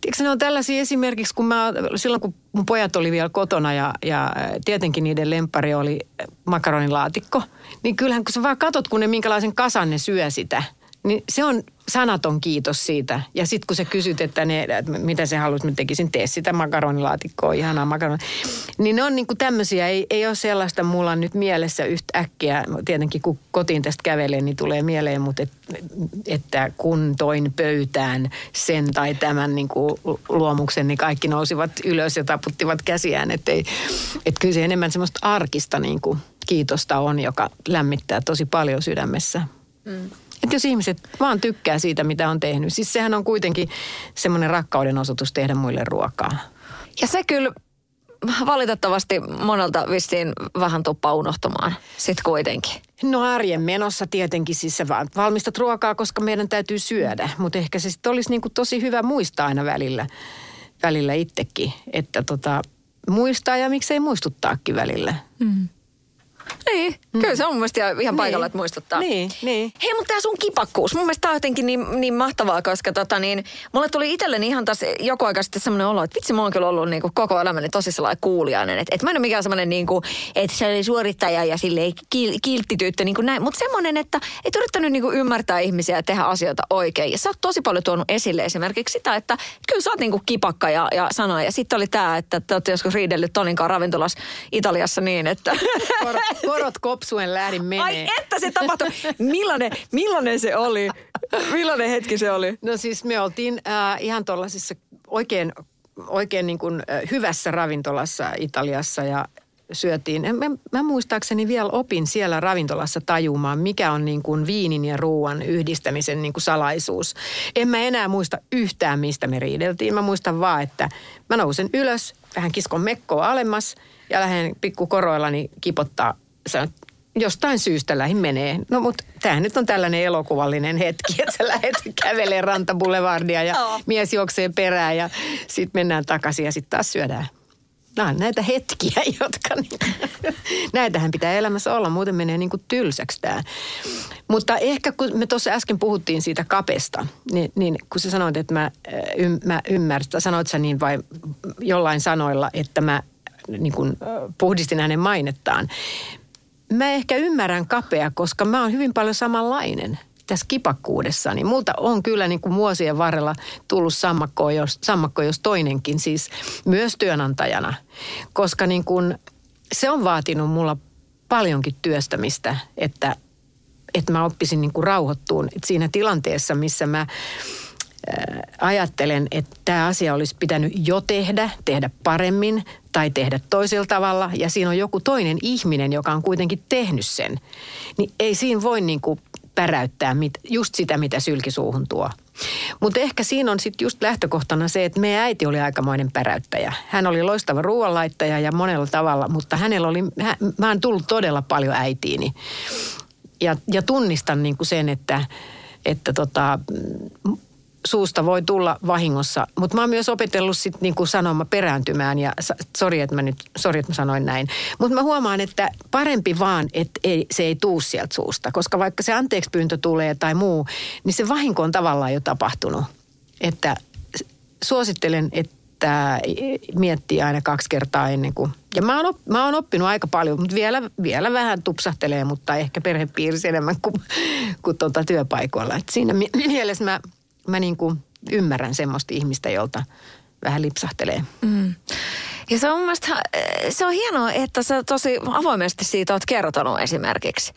Tiedätkö, ne on tällaisia esimerkiksi, kun mä, silloin kun mun pojat oli vielä kotona ja, ja tietenkin niiden lempari oli makaronilaatikko, niin kyllähän kun sä vaan katot, kun ne minkälaisen kasan ne syö sitä, Niin se on sanaton kiitos siitä. Ja sitten kun sä kysyt, että, ne, että mitä se haluaisi, mä tekisin, tee sitä makaronilaatikkoa, ihanaa makaron. Niin ne on niinku tämmöisiä, ei, ei ole sellaista mulla nyt mielessä yhtä äkkiä. Tietenkin kun kotiin tästä kävelee, niin tulee mieleen, mutta et, että kun toin pöytään sen tai tämän niinku luomuksen, niin kaikki nousivat ylös ja taputtivat käsiään. Että et kyllä se enemmän semmoista arkista niinku kiitosta on, joka lämmittää tosi paljon sydämessä. Mm. Että jos ihmiset vaan tykkää siitä, mitä on tehnyt. Siis sehän on kuitenkin semmoinen rakkauden osoitus tehdä muille ruokaa. Ja se kyllä valitettavasti monelta vissiin vähän tuppaa unohtumaan sitten kuitenkin. No arjen menossa tietenkin siis sä vaan valmistat ruokaa, koska meidän täytyy syödä. Mutta ehkä se sitten olisi niinku tosi hyvä muistaa aina välillä, välillä itsekin. Että tota, muistaa ja miksei muistuttaakin välillä. Mm. Niin, mm. kyllä se on mun mielestä ihan niin. paikalla, että muistuttaa. Niin, niin. Hei, mutta tämä sun kipakkuus, mun mielestä tämä on jotenkin niin, niin mahtavaa, koska tota niin, mulle tuli itselleni ihan taas joku aika sitten semmoinen olo, että vitsi, mä oon kyllä ollut niin kuin koko elämäni tosi sellainen kuulijainen. Että et mä en ole mikään semmoinen niin kuin, että se oli suorittaja ja silleen kil, niin kuin näin. Mutta semmoinen, että et yrittänyt niin kuin ymmärtää ihmisiä ja tehdä asioita oikein. Ja sä oot tosi paljon tuonut esille esimerkiksi sitä, että kyllä sä oot niin kuin kipakka ja, ja sanoa. Ja sitten oli tämä, että te olette joskus riidellyt Toninkaan ravintolassa Italiassa niin, että... korot kopsuen lähdin menee. Ai että se tapahtui. Millainen, millainen se oli? Millainen hetki se oli? No siis me oltiin äh, ihan tuollaisessa oikein, oikein niin kuin, äh, hyvässä ravintolassa Italiassa ja syötiin. Mä, mä muistaakseni vielä opin siellä ravintolassa tajumaan, mikä on niin kuin viinin ja ruoan yhdistämisen niin kuin salaisuus. En mä enää muista yhtään, mistä me riideltiin. Mä muistan vaan, että mä nousen ylös, vähän kiskon mekkoa alemmas ja lähden pikkukoroillani kipottaa sä jostain syystä lähin menee. No mutta tämähän nyt on tällainen elokuvallinen hetki, että sä lähdet kävelemään rantaboulevardia ja oh. mies juoksee perään ja sitten mennään takaisin ja sitten taas syödään. Nämä on näitä hetkiä, jotka... Niin, näitähän pitää elämässä olla, muuten menee niin kuin tylsäksi tämä. Mutta ehkä kun me tuossa äsken puhuttiin siitä kapesta, niin, niin kun sä sanoit, että mä, ym, mä ymmärrän, sanoit sä niin vai jollain sanoilla, että mä niin kuin, puhdistin hänen mainettaan mä ehkä ymmärrän kapea, koska mä oon hyvin paljon samanlainen tässä kipakkuudessa, niin multa on kyllä niin kuin vuosien varrella tullut sammakko jos, sammakko jos toinenkin, siis myös työnantajana. Koska niin kuin, se on vaatinut mulla paljonkin työstämistä, että, että mä oppisin niin kuin rauhoittuun. Et siinä tilanteessa, missä mä ajattelen, että tämä asia olisi pitänyt jo tehdä, tehdä paremmin tai tehdä toisella tavalla ja siinä on joku toinen ihminen, joka on kuitenkin tehnyt sen, niin ei siinä voi niin kuin päräyttää mit, just sitä, mitä sylkisuuhun tuo. Mutta ehkä siinä on sitten just lähtökohtana se, että meidän äiti oli aikamoinen päräyttäjä. Hän oli loistava ruoanlaittaja ja monella tavalla, mutta hänellä oli, hän, mä oon tullut todella paljon äitiini. Ja, ja tunnistan niin kuin sen, että, että tota, suusta voi tulla vahingossa. Mutta mä oon myös opetellut sitten niin sanoma perääntymään ja sori, että mä nyt, sori, että mä sanoin näin. Mutta mä huomaan, että parempi vaan, että ei, se ei tuu sieltä suusta. Koska vaikka se anteeksi pyyntö tulee tai muu, niin se vahinko on tavallaan jo tapahtunut. Että suosittelen, että miettii aina kaksi kertaa ennen kuin... Ja mä oon, mä oon oppinut aika paljon, mutta vielä, vielä vähän tupsahtelee, mutta ehkä perhepiirissä enemmän kuin, kuin tuota työpaikoilla. Et siinä mielessä mä mä niin kuin ymmärrän semmoista ihmistä, jolta vähän lipsahtelee. Mm. Ja se on mun mielestä, se on hienoa, että sä tosi avoimesti siitä oot kertonut esimerkiksi.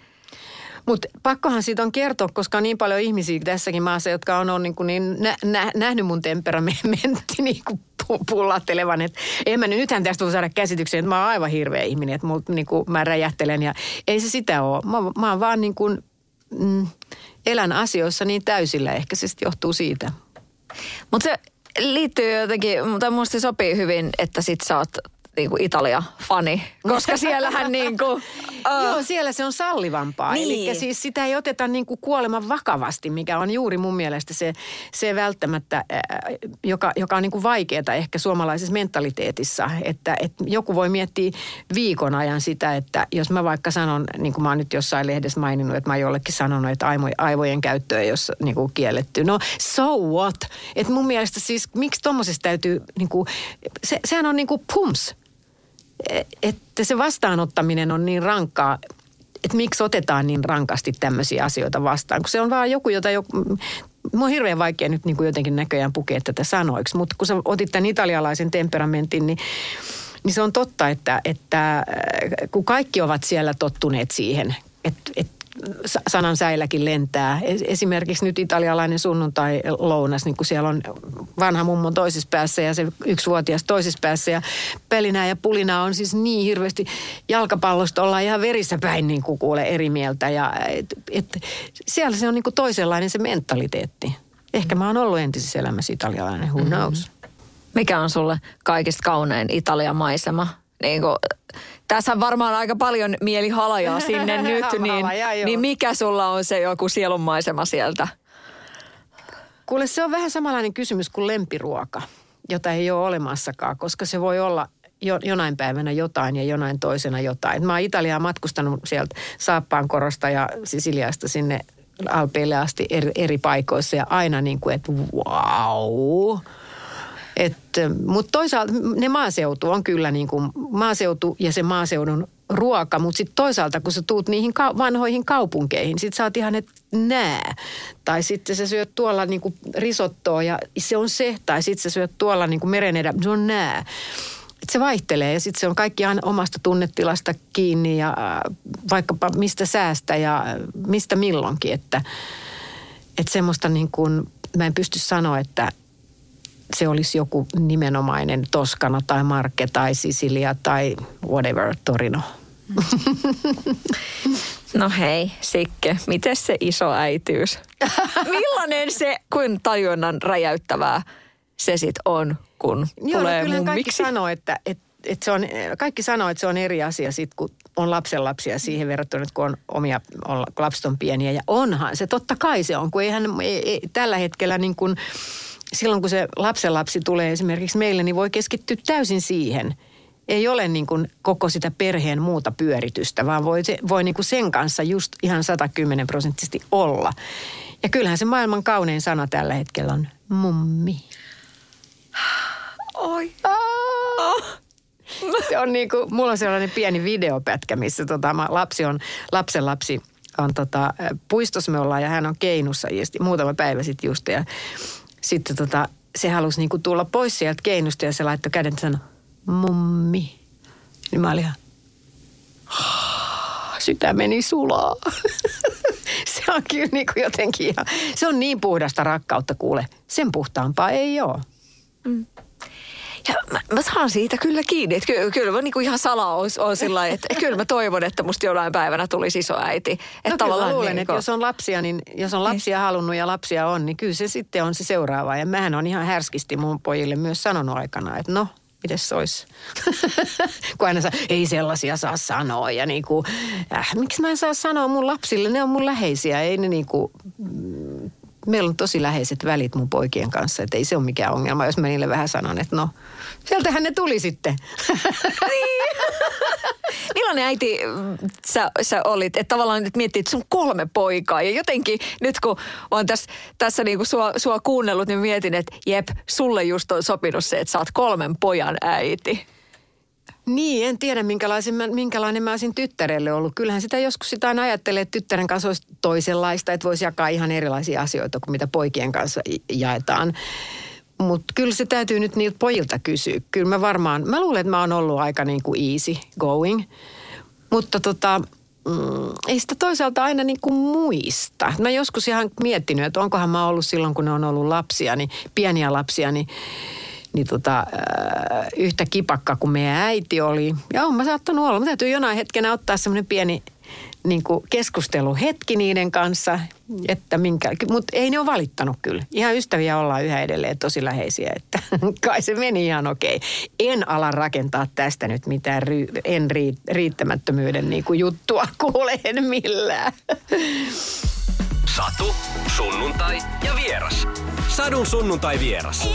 Mutta pakkohan siitä on kertoa, koska on niin paljon ihmisiä tässäkin maassa, jotka on, on niin kuin niin nä, nä, nähnyt mun temperamentti niin kuin pullattelevan. Et en mä, nythän tästä saada käsityksen, että mä oon aivan hirveä ihminen, että mut, niin kuin mä räjähtelen ja ei se sitä ole. Mä, mä oon vaan niin kuin, mm, elän asioissa niin täysillä. Ehkä se johtuu siitä. Mutta se liittyy jotenkin, mutta minusta sopii hyvin, että sit sä oot niin kuin Italia-fani, koska siellähän niin kuin, uh... Joo, siellä se on sallivampaa. Niin. Eli siis sitä ei oteta niin kuin kuoleman vakavasti, mikä on juuri mun mielestä se, se välttämättä, äh, joka, joka on niin kuin vaikeaa ehkä suomalaisessa mentaliteetissa. Että, että joku voi miettiä viikon ajan sitä, että jos mä vaikka sanon, niin kuin mä oon nyt jossain lehdessä maininnut, että mä oon jollekin sanonut, että aivojen käyttö ei ole niin kuin kielletty. No so what? Että mun mielestä siis, miksi tuommoisesta täytyy, niin kuin, se, sehän on niin kuin pums että se vastaanottaminen on niin rankkaa, että miksi otetaan niin rankasti tämmöisiä asioita vastaan. Kun se on vaan joku, jota jo, Mua on hirveän vaikea nyt niin kuin jotenkin näköjään pukea tätä sanoiksi, mutta kun sä otit tämän italialaisen temperamentin, niin niin se on totta, että, että äh, kun kaikki ovat siellä tottuneet siihen, että, että sanan säilläkin lentää. Esimerkiksi nyt italialainen sunnuntai-lounas, niin kun siellä on vanha mummo toisessa päässä ja se yksivuotias toisessa päässä. Ja pelinää ja pulinaa on siis niin hirveästi. Jalkapallosta ollaan ihan verissä päin niin kuin kuule eri mieltä. Ja et, et, siellä se on niin kuin toisenlainen se mentaliteetti. Ehkä mä oon ollut entisessä elämässä italialainen, who mm-hmm. knows. Mikä on sulle kaikista kaunein Italian maisema? Niin kuin, tässä varmaan aika paljon mieli halajaa sinne nyt, niin, niin mikä sulla on se joku sielunmaisema sieltä? Kuule, se on vähän samanlainen kysymys kuin lempiruoka, jota ei ole olemassakaan, koska se voi olla jo, jonain päivänä jotain ja jonain toisena jotain. Mä oon Italiaa matkustanut sieltä Saappaan korosta ja Sisiliasta sinne Alpeille asti eri, eri paikoissa ja aina niin kuin, että wow – mutta toisaalta ne maaseutu on kyllä niin kuin maaseutu ja se maaseudun ruoka, mutta sitten toisaalta kun sä tuut niihin ka- vanhoihin kaupunkeihin, sit sä oot ihan, että nää. Tai sitten sä syöt tuolla niin kuin risottoa ja se on se, tai sitten sä syöt tuolla niin kuin meren edä, se on nää. Et se vaihtelee ja sitten se on kaikki aina omasta tunnetilasta kiinni ja äh, vaikkapa mistä säästä ja mistä milloinkin. Että, että semmoista niin kuin, mä en pysty sanoa, että – se olisi joku nimenomainen Toskana tai Marke tai Sisilia tai whatever, Torino. No hei, Sikke, miten se iso äityys? Millainen se, kuin tajunnan räjäyttävää se sit on, kun Joo, tulee no kyllähän mummiksi? kaikki sanoo, että, että, että se on, kaikki sanoo, että se on eri asia sit, kun on lapsenlapsia siihen verrattuna, kun on omia, kun lapset on pieniä. Ja onhan se, totta kai se on, kun eihän ei, ei, tällä hetkellä niin kuin, silloin kun se lapsenlapsi tulee esimerkiksi meille, niin voi keskittyä täysin siihen. Ei ole niin kuin koko sitä perheen muuta pyöritystä, vaan voi, se, voi niin kuin sen kanssa just ihan 110 prosenttisesti olla. Ja kyllähän se maailman kaunein sana tällä hetkellä on mummi. Oi. Oh. Se on niin kuin, mulla on sellainen pieni videopätkä, missä tota, lapsi on, lapsen lapsi on tota, puistossa me ollaan ja hän on keinussa just, muutama päivä sitten just. Ja sitten tota, se halusi niinku tulla pois sieltä keinusta ja se laittoi käden sanoi, mummi. Niin mä olin ihan, meni sulaa. se on kyllä niin kuin jotenkin ihan, se on niin puhdasta rakkautta kuule. Sen puhtaampaa ei ole. Mm. Ja mä, mä saan siitä kyllä kiinni. Että kyllä, kyllä mä niin kuin ihan salaa on, on sillä että kyllä mä toivon, että musta jollain päivänä tulisi iso äiti. Että no kyllä mä luulen, niin että jos on lapsia, niin jos on lapsia niin. halunnut ja lapsia on, niin kyllä se sitten on se seuraava. Ja mähän on ihan härskisti mun pojille myös sanonut aikana, että no, miten se olisi? kun aina saa, ei sellaisia saa sanoa ja niin kuin, äh, miksi mä en saa sanoa mun lapsille, ne on mun läheisiä, ei ne niin kuin, mm, meillä on tosi läheiset välit mun poikien kanssa, että ei se ole mikään ongelma, jos mä niille vähän sanon, että no, sieltähän ne tuli sitten. niin. Millainen äiti sä, sä olit, että tavallaan nyt miettii, että sun kolme poikaa ja jotenkin nyt kun olen tässä, tässä niinku sua, sua kuunnellut, niin mietin, että jep, sulle just on sopinut se, että sä oot kolmen pojan äiti. Niin, en tiedä minkälaisen mä, minkälainen mä olisin tyttärelle ollut. Kyllähän sitä joskus sitä aina ajattelee, että tyttären kanssa olisi toisenlaista, että voisi jakaa ihan erilaisia asioita kuin mitä poikien kanssa jaetaan. Mutta kyllä se täytyy nyt niiltä pojilta kysyä. Kyllä mä varmaan, mä luulen, että mä oon ollut aika niin kuin easy going. Mutta tota, mm, ei sitä toisaalta aina niin kuin muista. Mä joskus ihan miettinyt, että onkohan mä ollut silloin, kun ne on ollut lapsia, niin pieniä lapsia, niin niin tota, äh, yhtä kipakka kuin meidän äiti oli. Ja on mä saattanut olla. Mä täytyy jonain hetkenä ottaa semmoinen pieni niin kuin keskusteluhetki niiden kanssa, että minkä, mutta ei ne ole valittanut kyllä. Ihan ystäviä ollaan yhä edelleen tosi läheisiä, että kai se meni ihan okei. En ala rakentaa tästä nyt mitään ry, en ri, riittämättömyyden niin kuin juttua, kuule en millään. Satu, sunnuntai ja vieras. Sadun sunnuntai vieras.